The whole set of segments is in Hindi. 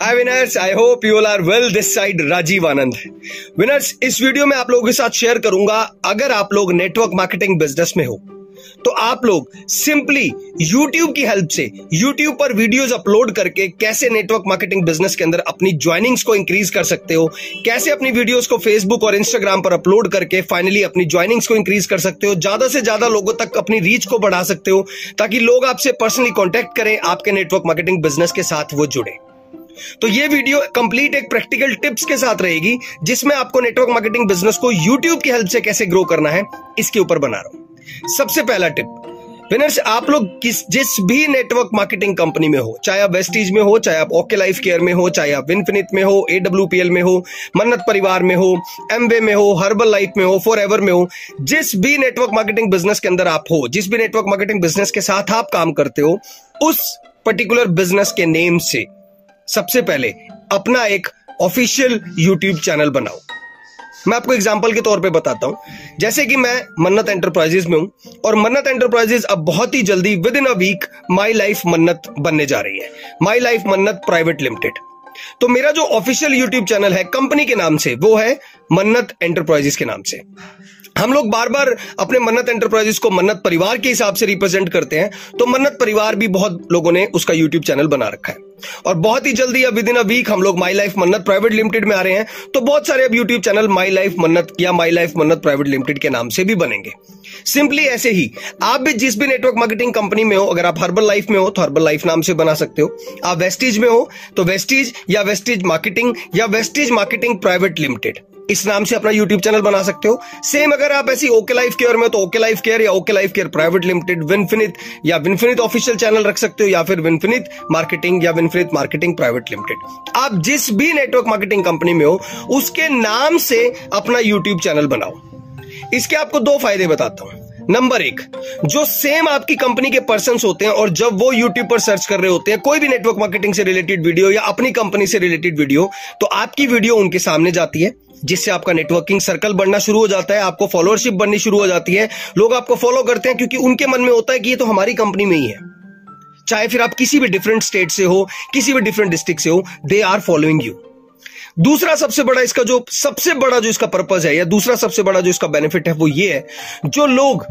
Hi winners I hope you all are well this side Rajeev Anand winners इस वीडियो में आप लोगों के साथ शेयर करूँगा, अगर आप लोग नेटवर्क मार्केटिंग बिज़नेस में हो तो आप लोग सिंपली YouTube की हेल्प से, YouTube पर वीडियोस अपलोड करके कैसे नेटवर्क मार्केटिंग बिज़नेस के अंदर अपनी ज्वाइनिंग्स को इंक्रीज कर सकते हो, कैसे अपनी वीडियोस को फेसबुक और इंस्टाग्राम पर अपलोड करके फाइनली अपनी ज्वाइनिंग्स को इंक्रीज कर सकते हो, ज़्यादा से ज़्यादा लोगों तक अपनी रीच को बढ़ा सकते हो, ताकि लोग आपसे पर्सनली कॉन्टेक्ट करें, आपके नेटवर्क मार्केटिंग बिज़नेस के साथ वो जुड़े। तो ये वीडियो कंप्लीट एक प्रैक्टिकल टिप्स के साथ रहेगी, जिसमें आपको नेटवर्क मार्केटिंग बिज़नेस को यूट्यूब की हेल्प से कैसे ग्रो करना है, इसके ऊपर बना रहा हूँ। सबसे पहला टिप विनर्स आप लोग किस, जिस भी नेटवर्क मार्केटिंग कंपनी में हो, चाहे आप वेस्टीज में हो, चाहे आप ओके लाइफ केयर में हो, चाहे आप विनफिनिट में हो एडब्ल्यू में हो, मन्नत परिवार में हो एमवे में हो हर्बल लाइफ में हो फॉर एवर में हो, जिस भी नेटवर्क मार्केटिंग बिज़नेस के अंदर आप हो, जिस भी नेटवर्क मार्केटिंग बिज़नेस के साथ आप काम करते हो, उस पर्टिकुलर बिज़नेस के नेम से सबसे पहले अपना एक ऑफिशियल यूट्यूब चैनल बनाओ। मैं आपको एग्ज़ाम्पल के तौर पे बताता हूँ। जैसे कि मैं मन्नत एंटरप्राइजेस में हूँ और मन्नत एंटरप्राइजेस अब बहुत ही जल्दी within a week my life Mannat बनने जा रही है। My life Mannat private limited तो मेरा जो ऑफिशियल यूट्यूब चैनल है कंपनी के नाम से, वो है मन्नत एंटरप्राइजेस के नाम से। हम लोग बार बार अपने मन्नत एंटरप्राइजेस को मन्नत परिवार के हिसाब से रिप्रेजेंट करते हैं तो मन्नत परिवार भी बहुत लोगों ने उसका यूट्यूब चैनल बना रखा है। और बहुत ही जल्दी अब विद इन अ वीक हम लोग my life Mannat private limited में आ रहे हैं तो बहुत सारे अब YouTube channel my life Mannat या my life Mannat private limited के नाम से भी बनेंगे। सिंपली ऐसे ही, आप भी जिस भी नेटवर्क मार्केटिंग कंपनी में हो, अगर आप हर्बल लाइफ में हो तो हर्बल लाइफ नाम से बना सकते हो। आप वेस्टीज में हो तो वेस्टीज या वेस्टीज मार्केटिंग या वेस्टीज मार्केटिंग प्राइवेट लिमिटेड इस नाम से अपना यूट्यूब चैनल बना सकते हो। सेम अगर आप ऐसी ओके लाइफ केयर में तो ओके लाइफ केयर या okay life care private limited Winfinit या विनफिनित ऑफिशियल चैनल रख सकते हो या फिर विनफिनित मार्केटिंग या विनफिनित मार्केटिंग प्राइवेट लिमिटेड आप जिस भी नेटवर्क मार्केटिंग कंपनी में हो, उसके नाम से अपना यूट्यूब चैनल बनाओ। इसके आपको दो फ़ायदे बताता हूँ। नंबर एक, जो सेम आपकी कंपनी के पर्सन होते हैं और जब वो यूट्यूब पर सर्च कर रहे होते हैं, कोई भी नेटवर्क मार्केटिंग से रिलेटेड वीडियो या अपनी कंपनी से रिलेटेड वीडियो तो आपकी वीडियो उनके सामने जाती है। जिससे आपका नेटवर्किंग सर्कल बढ़ना शुरू हो जाता है, आपको फॉलोअरशिप बननी शुरू हो जाती है। लोग आपको फॉलो करते हैं क्योंकि उनके मन में होता है कि ये तो हमारी कंपनी में ही है। चाहे फिर आप किसी भी डिफरेंट स्टेट से हो, किसी भी डिफरेंट डिस्ट्रिक्ट से हो दे आर फॉलोइंग यू दूसरा सबसे बड़ा इसका जो, सबसे बड़ा जो इसका पर्पज है या दूसरा सबसे बड़ा जो इसका बेनिफिट है वो ये है, जो लोग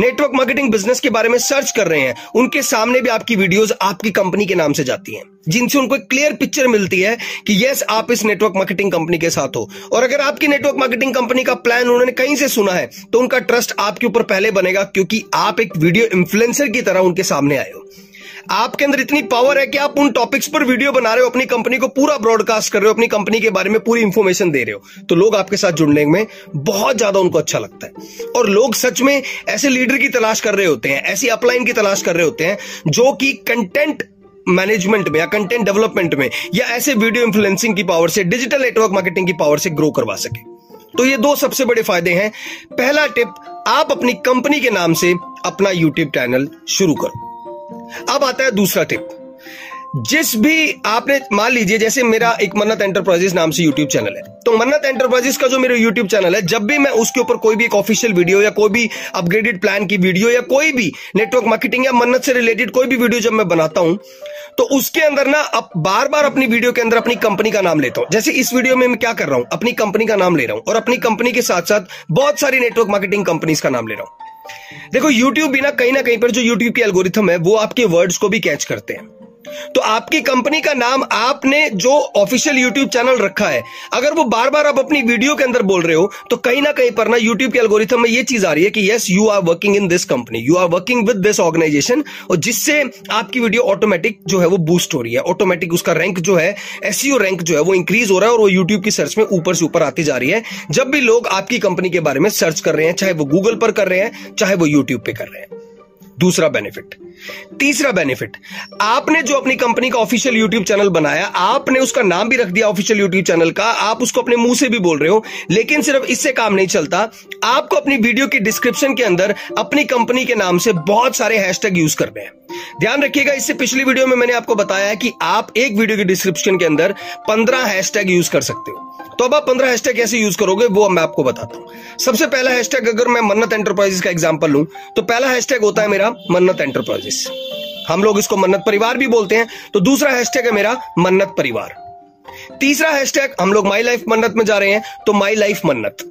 नेटवर्क मार्केटिंग बिज़नेस के बारे में सर्च कर रहे हैं। उनके सामने भी आपकी वीडियोस आपकी कंपनी के नाम से जाती हैं, जिनसे उनको एक क्लियर पिक्चर मिलती है कि यस आप इस नेटवर्क मार्केटिंग कंपनी के साथ हो। और अगर आपकी नेटवर्क मार्केटिंग कंपनी का प्लान उन्होंने कहीं से सुना है तो उनका ट्रस्ट आपके ऊपर पहले बनेगा, क्योंकि आप एक वीडियो इन्फ्लुएंसर की तरह उनके सामने आए हो। आपके अंदर इतनी पावर है कि आप उन टॉपिक्स पर वीडियो बना रहे हो, अपनी कंपनी को पूरा ब्रॉडकास्ट कर रहे हो, अपनी कंपनी के बारे में पूरी इंफॉर्मेशन दे रहे हो। तो लोग आपके साथ जुड़ने में बहुत ज़्यादा उनको अच्छा लगता है। और लोग सच में ऐसे लीडर की तलाश कर रहे होते हैं, ऐसी अपलाइन की तलाश कर रहे होते हैं, जो कि कंटेंट मैनेजमेंट में या कंटेंट डेवलपमेंट में या ऐसे वीडियो इन्फ्लुएंसिंग की पावर से डिजिटल नेटवर्क मार्केटिंग की पावर से ग्रो करवा सके। तो ये दो सबसे बड़े फ़ायदे हैं। पहला टिप आप अपनी कंपनी के नाम से अपना यूट्यूब चैनल शुरू करो। अब आता है दूसरा टिप जिस भी आपने, मान लीजिए जैसे मेरा एक मन्नत एंटरप्राइजेस नाम से यूट्यूब चैनल है. तो मन्नत एंटरप्राइजेस का जो मेरा यूट्यूब चैनल है, जब भी मैं उसके ऊपर कोई भी एक ऑफिशियल वीडियो या कोई भी अपग्रेडेड प्लान की वीडियो या कोई भी नेटवर्क मार्केटिंग या मन्नत से रिलेटेड कोई भी वीडियो जब मैं बनाता हूँ तो उसके अंदर ना अब बार बार अपनी वीडियो के अंदर अपनी कंपनी का नाम लेता हूँ. जैसे इस वीडियो में मैं क्या कर रहा हूँ, अपनी कंपनी का नाम ले रहा हूँ और अपनी कंपनी के साथ साथ बहुत सारी नेटवर्क मार्केटिंग कंपनीज़ का नाम ले रहा हूँ. देखो, YouTube बिना कहीं ना कहीं पर जो YouTube के एल्गोरिथम है, वो आपके वर्ड्स को भी कैच करते हैं। तो आपकी कंपनी का नाम आपने जो ऑफिशियल यूट्यूब चैनल रखा है, अगर वो बार बार आप अपनी वीडियो के अंदर बोल रहे हो तो कहीं ना कहीं पर ना यूट्यूब के एल्गोरिथम में ये चीज़ आ रही है कि yes you are working in this company you are working with this organization और जिससे आपकी वीडियो ऑटोमेटिक जो है वो बूस्ट हो रही है ऑटोमेटिक उसका रैंक जो है एस रैंक जो है वो इंक्रीज हो रहा है और वो यूट्यूब की सर्च में ऊपर से ऊपर आती जा रही है। जब भी लोग आपकी कंपनी के बारे में सर्च कर रहे हैं, चाहे वो गूगल पर कर रहे हैं, चाहे वो यूट्यूब पे कर रहे हैं। दूसरा बेनिफिट तीसरा बेनिफिट आपने जो अपनी कंपनी का ऑफिशियल यूट्यूब चैनल बनाया, आपने उसका नाम भी रख दिया ऑफिशियल यूट्यूब चैनल का, आप उसको अपने मुँह से भी बोल रहे हो, लेकिन सिर्फ़ इससे काम नहीं चलता। आपको अपनी वीडियो की डिस्क्रिप्शन के अंदर, अपनी कंपनी के नाम से बहुत सारे हैशटैग यूज़ करने हैं। ध्यान रखिएगा, इससे पिछली वीडियो में मैंने आपको बताया कि आप एक वीडियो की डिस्क्रिप्शन के अंदर पंद्रह हैशटैग यूज़ कर सकते हो। तो अब आप पंद्रह हैशटैग कैसे यूज़ करोगे, वो मैं आपको बताता हूँ। सबसे पहला हैशटैग अगर मैं मन्नत एंटरप्राइजेस का एग्जांपल लूँ तो पहला हैशटैग होता है मेरा मन्नत एंटरप्राइजेस हम लोग इसको मन्नत परिवार भी बोलते हैं। तो दूसरा हैशटैग है मेरा मन्नत परिवार। तीसरा हैशटैग हम लोग माई लाइफ मन्नत में जा रहे हैं तो माई लाइफ मन्नत।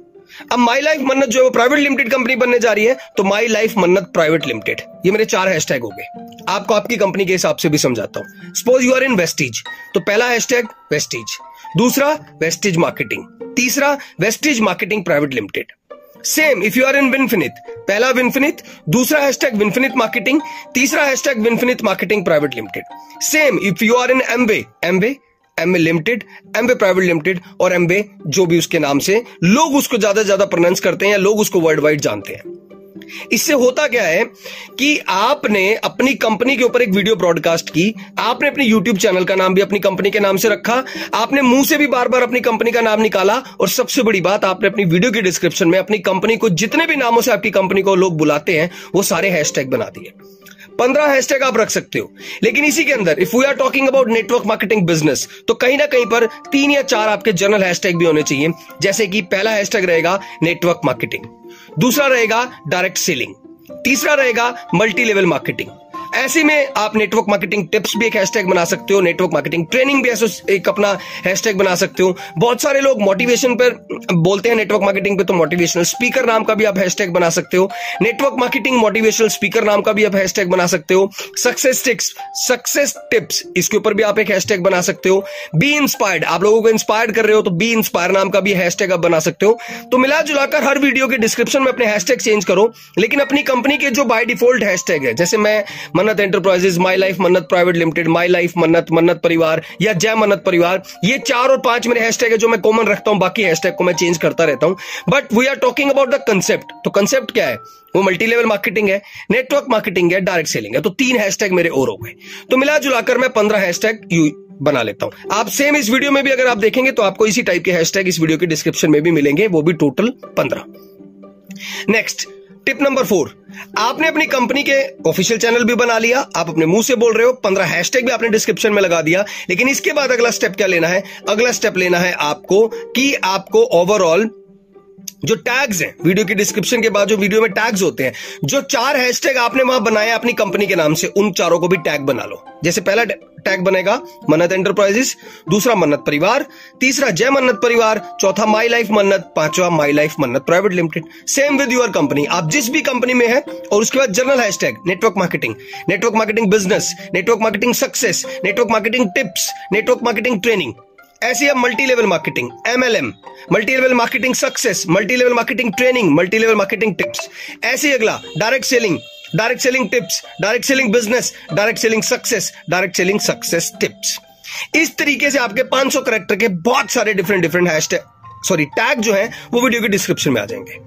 अब माई लाइफ मन्नत जो है वो प्राइवेट लिमिटेड कंपनी बनने जा रही है तो my life Mannat private limited ये मेरे चार हैशटैग हो गए। आपको आपकी कंपनी के हिसाब से भी समझाता हूँ। Suppose you are in Vestige तो पहला हैशटैग वेस्टिज दूसरा वेस्टिज मार्केटिंग तीसरा Vestige marketing private limited same if you are in Winfinit पहला विनफिनित दूसरा हैशटैग विनफिनित मार्केटिंग तीसरा hashtag Winfinit marketing private limited same if you are in Amway Amway M limited Amway private limited और एमवे जो भी उसके नाम से, लोग उसको ज़्यादा ज़्यादा प्रोनाउंस करते हैं या लोग उसको वर्ल्ड वाइड जानते हैं। इससे होता क्या है कि आपने अपनी कंपनी के ऊपर एक वीडियो ब्रॉडकास्ट की, आपने अपने यूट्यूब चैनल का नाम भी अपनी कंपनी के नाम से रखा, आपने मुँह से भी बार बार अपनी कंपनी का नाम निकाला और सबसे बड़ी बात, आपने अपनी वीडियो की डिस्क्रिप्शन में अपनी कंपनी को जितने भी नामों से आपकी कंपनी को लोग बुलाते हैं, वो सारे हैशटैग बना दिए। पंद्रह हैशटैग आप रख सकते हो। लेकिन इसी के अंदर if we are talking about network marketing business तो कहीं ना कहीं पर तीन या चार आपके जनरल हैशटैग भी होने चाहिए, जैसे कि पहला हैशटैग रहेगा नेटवर्क मार्केटिंग दूसरा रहेगा डायरेक्ट सेलिंग तीसरा रहेगा मल्टी लेवल मार्केटिंग ऐसे में आप नेटवर्क मार्केटिंग टिप्स भी एक हैशटैग बना सकते हो नेटवर्क मार्केटिंग ट्रेनिंग भी एक अपना हैशटैग बना सकते हो। बहुत सारे लोग मोटिवेशन पर बोलते हैं नेटवर्क मार्केटिंग पे तो मोटिवेशनल स्पीकर नाम का भी आप हैशटैग बना सकते हो। नेटवर्क मार्केटिंग मोटिवेशनल स्पीकर नाम का भी आप हैशटैग बना सकते हो। सक्सेस टिप्स सक्सेस टिप्स इसके ऊपर भी आप एक हैशटैग बना सकते हो। बी इंस्पायर्ड आप लोगों को इंस्पायर्ड कर रहे हो तो बी इंस्पायर नाम का भी हैशटैग आप बना सकते हो। तो मिला जुलाकर हर वीडियो के डिस्क्रिप्शन में अपने हैशटैग चेंज करो, लेकिन अपनी कंपनी के जो बाय डिफ़ॉल्ट हैशटैग है, जैसे मैं Mannat enterprises my life Mannat private limited my life Mannat Mannat परिवार, या जय मन्नत परिवार, ये चार और पाँच मेरे हैशटैग है जो मैं कॉमन रखता हूँ, बाकी हैशटैग को मैं चेंज करता रहता हूँ। But we are talking about the concept तो कंसेप्ट क्या है? वो मल्टी लेवल मार्केटिंग है नेटवर्क मार्केटिंग है डायरेक्ट सेलिंग है। तो तीन हैशटैग मेरे और हो गए। तो मिला जुलाकर मैं पंद्रह हैशटैग बना लेता हूँ। आप सेम इस वीडियो में भी अगर आप देखेंगे तो आपको इसी टाइप के हैशटैग इस वीडियो के डिस्क्रिप्शन में भी मिलेंगे, वो भी टोटल पंद्रह। Next tip number four. आपने अपनी कंपनी के ऑफिशियल चैनल भी बना लिया, आप अपने मुँह से बोल रहे हो, पंद्रह हैशटैग भी आपने डिस्क्रिप्शन में लगा दिया, लेकिन इसके बाद अगला स्टेप क्या लेना है? अगला स्टेप लेना है आपको कि आपको ओवरऑल जो टैग्स हैं, वीडियो की डिस्क्रिप्शन के बाद जो वीडियो में टैग्स होते हैं, जो चार हैशटैग आपने वहाँ बनाया अपनी कंपनी के नाम से, उन चारों को भी टैग बना लो। जैसे पहला टैग बनेगा मन्नत एंटरप्राइजेस दूसरा मन्नत परिवार, तीसरा जय मन्नत परिवार, चौथा माई लाइफ मन्नत, पांचवा my life Mannat private limited same with your company आप जिस भी कंपनी में है, और उसके बाद general hashtag network marketing network marketing business network marketing success network marketing tips network marketing training ऐसी अब multi level marketing MLM multi level marketing success multi level marketing training multi level marketing tips ऐसे अगला direct selling direct selling tips direct selling business direct selling success direct selling success tips इस तरीके से आपके 500 करेक्टर के बहुत सारे different different hashtag sorry tag जो है, वो वीडियो के डिस्क्रिप्शन में आ जाएँगे।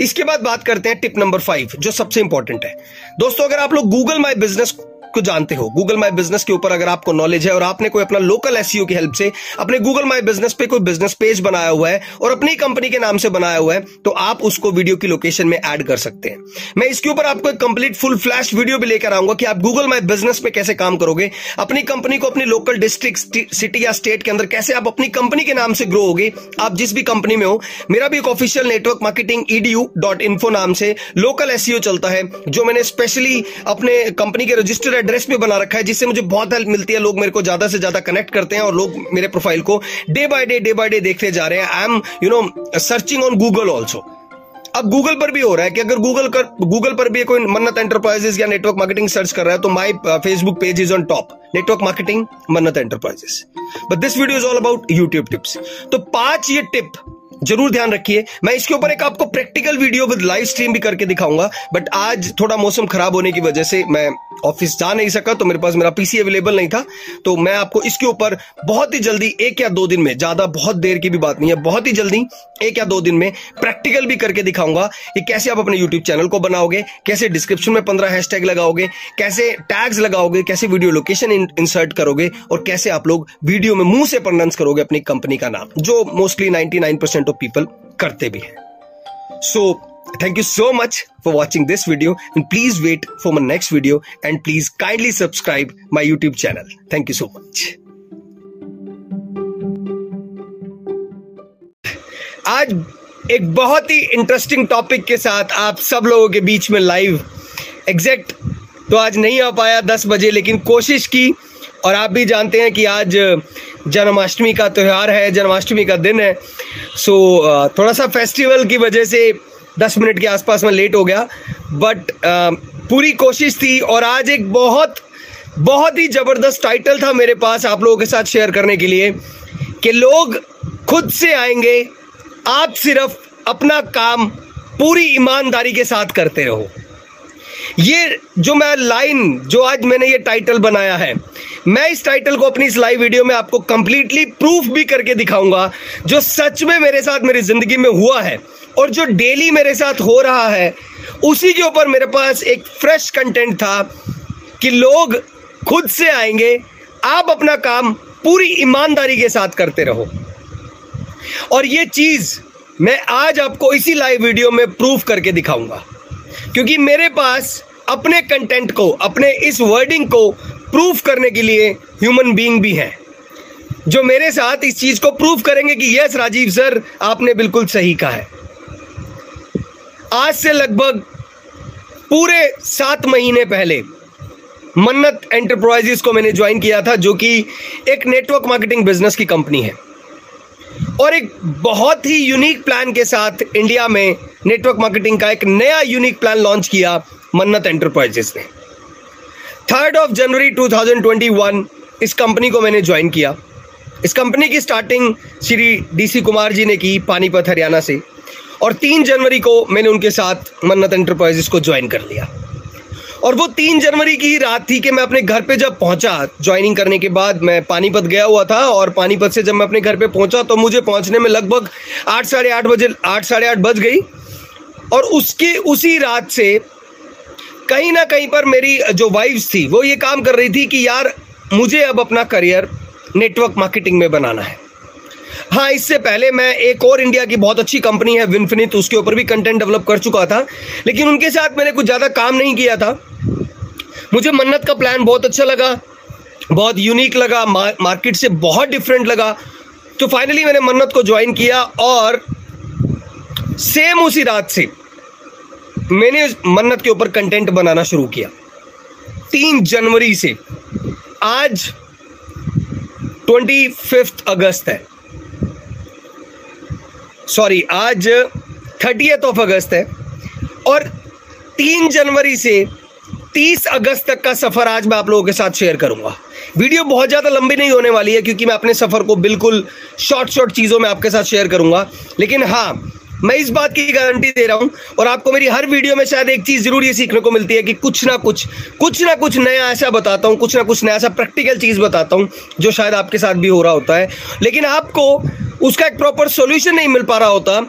इसके बाद बात करते हैं टिप नंबर फाइव जो सबसे इंपॉर्टेंट है। दोस्तों, अगर आप लोग गूगल माई बिज़नेस को जानते हो। गूगल माई बिज़नेस के ऊपर अगर आपको नॉलेज है और आपने कोई अपना लोकल एस की हेल्प से अपने गूगल माई बिज़नेस पे कोई बिज़नेस पेज बनाया हुआ है और अपनी कंपनी के नाम से बनाया हुआ है तो आप उसको वीडियो की लोकेशन में ऐड कर सकते हैं। मैं इसके ऊपर आपको एक कंप्लीट फुल फ्लैश वीडियो भी लेकर आऊँगा कि आप गूगल माई बिज़नेस पे कैसे काम करोगे, अपनी कंपनी को अपनी लोकल डिस्ट्रिक्ट सिटी या स्टेट के अंदर कैसे आप अपनी कंपनी के नाम से ग्रो होगे, आप जिस भी कंपनी में हो, मेरा भी एक official network marketing EDU dot info नाम से लोकल एस चलता है, जो मैंने स्पेशली अपने कंपनी के रजिस्टर्ड एड्रेस पे बना रखा है, जिससे मुझे बहुत हेल्प मिलती है। लोग मेरे को ज़्यादा से ज़्यादा कनेक्ट करते हैं और लोग मेरे प्रोफ़ाइल को day by day day by day देखते जा रहे हैं। I am you know searching on Google also अब गूगल पर भी हो रहा है कि अगर गूगल कर गूगल पर भी कोई मन्नत एंटरप्राइजेस या नेटवर्क मार्केटिंग सर्च कर रहा है तो my Facebook page is on top network marketing Mannat enterprises but this video is all about YouTube tips तो पाँच ये टिप ज़रूर ध्यान रखिए। मैं इसके ऊपर एक आपको practical video with live stream भी करके दिखाऊँगा बट आज थोड़ा मौसम खराब होने की वजह से मैं ऑफ़िस जा नहीं सका तो मेरे पास मेरा पीसी अवेलेबल नहीं था। तो मैं आपको इसके ऊपर बहुत ही जल्दी एक या दो दिन में, ज़्यादा बहुत देर की भी बात नहीं है, बहुत ही जल्दी एक या दो दिन में प्रैक्टिकल भी करके दिखाऊँगा कि कैसे आप अपने यूट्यूब चैनल को बनाओगे, कैसे डिस्क्रिप्शन में पंद्रह हैशटैग लगाओगे, कैसे टैग्स लगाओगे, कैसे वीडियो लोकेशन इंसर्ट करोगे, और कैसे आप लोग वीडियो में मुँह से प्रोनाउंस करोगे अपनी कंपनी का नाम, जो mostly ninety percent of people करते भी हैं। So thank you so much for watching this video and please wait for my next video and please kindly subscribe my YouTube channel thank you so much आज एक बहुत ही इंटरेस्टिंग टॉपिक के साथ आप सब लोगों के बीच में लाइव एग्जैक्ट तो आज नहीं आ पाया दस बजे, लेकिन कोशिश की और आप भी जानते हैं कि आज जन्माष्टमी का त्यौहार है, जन्माष्टमी का दिन है। सो थोड़ा सा फेस्टिवल की वजह से दस मिनट के आसपास में लेट हो गया। बट पूरी कोशिश थी और आज एक बहुत बहुत ही ज़बरदस्त टाइटल था मेरे पास आप लोगों के साथ शेयर करने के लिए कि लोग खुद से आएँगे, आप सिर्फ़ अपना काम पूरी ईमानदारी के साथ करते रहो। ये जो मैं लाइन, जो आज मैंने ये टाइटल बनाया है, मैं इस टाइटल को अपनी इस लाइव वीडियो में आपको कंप्लीटली प्रूफ भी करके दिखाऊँगा, जो सच में मेरे साथ मेरी ज़िंदगी में हुआ है और जो डेली मेरे साथ हो रहा है, उसी के ऊपर मेरे पास एक फ्रेश कंटेंट था कि लोग खुद से आएँगे, आप अपना काम पूरी ईमानदारी के साथ करते रहो। और ये चीज़ मैं आज आपको इसी लाइव वीडियो में प्रूफ करके दिखाऊँगा। क्योंकि मेरे पास अपने कंटेंट को, अपने इस वर्डिंग को प्रूफ करने के लिए ह्यूमन बीइंग भी हैं, जो मेरे साथ इस चीज़ को प्रूफ करेंगे कि यस राजीव सर आपने बिल्कुल सही कहा है। आज से लगभग पूरे सात महीने पहले मन्नत एंटरप्राइजेस को मैंने ज्वाइन किया था, जो कि एक नेटवर्क मार्केटिंग बिज़नेस की कंपनी है। और एक बहुत ही यूनिक प्लान के साथ इंडिया में नेटवर्क मार्केटिंग का एक नया यूनिक प्लान लॉन्च किया मन्नत एंटरप्राइजेस ने। थर्ड ऑफ़ जनवरी 2021 इस कंपनी को मैंने ज्वाइन किया। इस कंपनी की स्टार्टिंग श्री डीसी कुमार जी ने की पानीपत हरियाणा से। और तीन जनवरी को मैंने उनके साथ मन्नत एंटरप्राइजेस को ज्वाइन कर लिया। और वो तीन जनवरी की ही रात थी कि मैं अपने घर पे जब पहुँचा ज्वाइनिंग करने के बाद मैं पानीपत गया हुआ था और पानीपत से जब मैं अपने घर पे पहुँचा तो मुझे पहुँचने में लगभग आठ, साढ़े आठ बजे, आठ, साढ़े आठ बज गई। और उसके, उसी रात से कहीं ना कहीं पर मेरी जो वाइफ्स थी, वो ये काम कर रही थी कि यार, मुझे अब अपना करियर नेटवर्क मार्केटिंग में बनाना है। हाँ इससे पहले मैं एक और इंडिया की बहुत अच्छी कंपनी है विनफिनित उसके ऊपर भी कंटेंट डेवलप कर चुका था, लेकिन उनके साथ मैंने कुछ ज़्यादा काम नहीं किया था। मुझे मन्नत का प्लान बहुत अच्छा लगा, बहुत यूनिक लगा मार्केट से बहुत डिफरेंट लगा। तो फाइनली मैंने मन्नत को ज्वाइन किया और सेम उसी रात से मैंने मन्नत के ऊपर कंटेंट बनाना शुरू किया। तीन जनवरी से आज ट्वेंटी फिफ्थ अगस्त है। सॉरी, आज थर्टीथ ऑफ़ अगस्त है और तीन जनवरी से तीस अगस्त तक का सफ़र आज मैं आप लोगों के साथ शेयर करूँगा। वीडियो बहुत ज़्यादा लंबी नहीं होने वाली है क्योंकि मैं अपने सफ़र को बिल्कुल शॉर्ट शॉर्ट चीज़ों में आपके साथ शेयर करूँगा। लेकिन हाँ मैं इस बात की गारंटी दे रहा हूँ और आपको मेरी हर वीडियो में शायद एक चीज़ ज़रूर ये सीखने को मिलती है कि कुछ ना कुछ कुछ ना कुछ नया ऐसा बताता हूँ, कुछ ना कुछ नया ऐसा प्रैक्टिकल चीज़ बताता हूँ जो शायद आपके साथ भी हो रहा होता है। लेकिन आपको उसका एक प्रॉपर सोल्यूशन नहीं मिल पा रहा होता।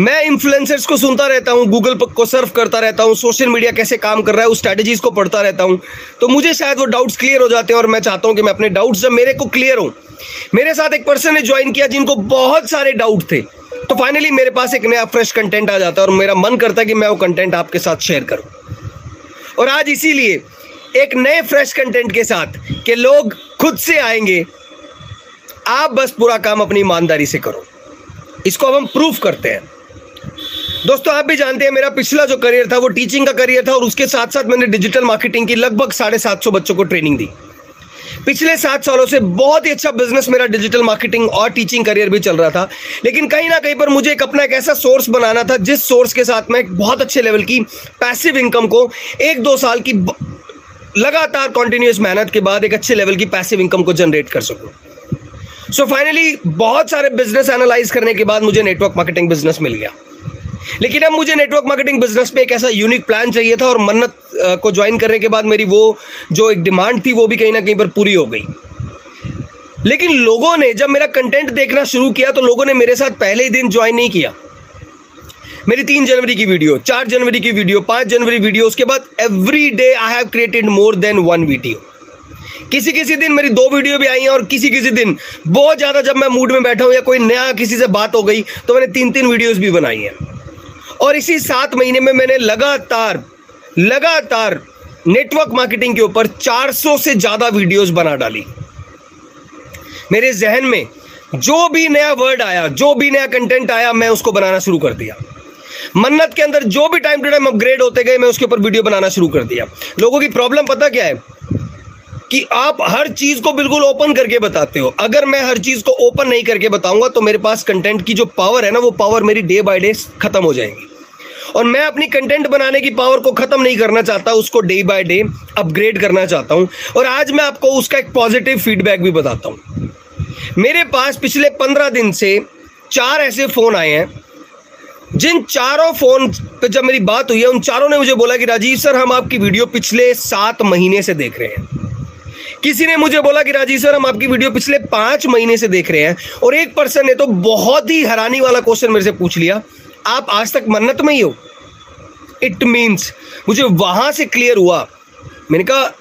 मैं इन्फ्लुएंसर्स को सुनता रहता हूँ गूगल को सर्फ करता रहता हूँ सोशल मीडिया कैसे काम कर रहा है, उस स्ट्रैटेजीज को पढ़ता रहता हूँ। तो मुझे शायद वो डाउट्स क्लियर हो जाते हैं और मैं चाहता हूँ कि मैं अपने डाउट्स जब मेरे को क्लियर हो। मेरे साथ एक पर्सन ने ज्वाइन किया जिनको बहुत सारे डाउट थे। तो फाइनली मेरे पास एक नया फ्रेश कंटेंट आ जाता है और मेरा मन करता है कि मैं वो कंटेंट आपके साथ शेयर करूँ। और आज इसीलिए एक नए फ्रेश कंटेंट के साथ कि लोग खुद से आएँगे आप बस पूरा काम अपनी ईमानदारी से करो। इसको अब हम प्रूफ करते हैं। दोस्तों, आप भी जानते हैं, मेरा पिछला जो करियर था, वो टीचिंग का करियर था और उसके साथ साथ मैंने डिजिटल मार्केटिंग की लगभग साढ़े सात सौ बच्चों को ट्रेनिंग दी। पिछले सात सालों से बहुत ही अच्छा बिज़नेस मेरा डिजिटल मार्केटिंग और टीचिंग करियर भी चल रहा था। लेकिन कहीं ना कहीं पर मुझे एक अपना एक ऐसा सोर्स बनाना था, जिस सोर्स के साथ मैं बहुत अच्छे लेवल की पैसिव इनकम को एक दो साल की लगातार कॉन्टिन्यूस मेहनत के बाद एक अच्छे लेवल की पैसिव इनकम को जनरेट कर सकूँ। सो so फाइनली बहुत सारे बिज़नेस एनालाइज करने के बाद मुझे नेटवर्क मार्केटिंग बिज़नेस मिल गया। लेकिन अब मुझे नेटवर्क मार्केटिंग बिज़नेस में एक ऐसा यूनिक प्लान चाहिए था और मन्नत को ज्वाइन करने के बाद मेरी वो जो एक डिमांड थी वो भी कहीं ना कहीं पर पूरी हो गई। लेकिन लोगों ने जब मेरा कंटेंट देखना शुरू किया तो लोगों ने मेरे साथ पहले ही दिन ज्वाइन नहीं किया। मेरी तीन जनवरी की वीडियो चार जनवरी की वीडियो पाँच जनवरी वीडियो उसके बाद every day I have created more than one video किसी किसी दिन मेरी दो वीडियो भी आई हैं और किसी किसी दिन, बहुत ज़्यादा जब मैं मूड में बैठा हूँ या कोई नया किसी से बात हो गई तो मैंने तीन तीन वीडियोस भी बनाई हैं। और इसी सात महीने में मैंने लगातार लगातार नेटवर्क मार्केटिंग के ऊपर 400 से ज़्यादा वीडियोस बना डाली। मेरे जहन में जो भी नया वर्ड आया, जो भी नया कंटेंट आया, मैं उसको बनाना शुरू कर दिया। मन्नत के अंदर जो भी टाइम टू टाइम अपग्रेड होते गए, मैं उसके ऊपर वीडियो बनाना शुरू कर दिया। लोगों की प्रॉब्लम पता क्या है? कि आप हर चीज़ को बिल्कुल ओपन करके बताते हो। अगर मैं हर चीज़ को ओपन नहीं करके बताऊँगा तो मेरे पास कंटेंट की जो पावर है ना, वो पावर मेरी डे बाय डे खत्म हो जाएगी। और मैं अपनी कंटेंट बनाने की पावर को खत्म नहीं करना चाहता, उसको डे बाय डे अपग्रेड करना चाहता हूँ। और आज मैं आपको उसका एक पॉजिटिव फीडबैक भी बताता हूँ। मेरे पास पिछले पंद्रह दिन से चार ऐसे फ़ोन आए हैं, जिन चारों फ़ोन पे जब मेरी बात हुई है, उन चारों ने मुझे बोला कि राजीव सर, हम आपकी वीडियो पिछले सात महीने से देख रहे हैं। किसी ने मुझे बोला कि राजीव सर, हम आपकी वीडियो पिछले पाँच महीने से देख रहे हैं और एक पर्सन ने तो बहुत ही हैरानी वाला क्वेश्चन मेरे से पूछ लिया। आप आज तक मन्नत में ही हो? इट मीन्स मुझे वहाँ से क्लियर हुआ। मैंने कहा,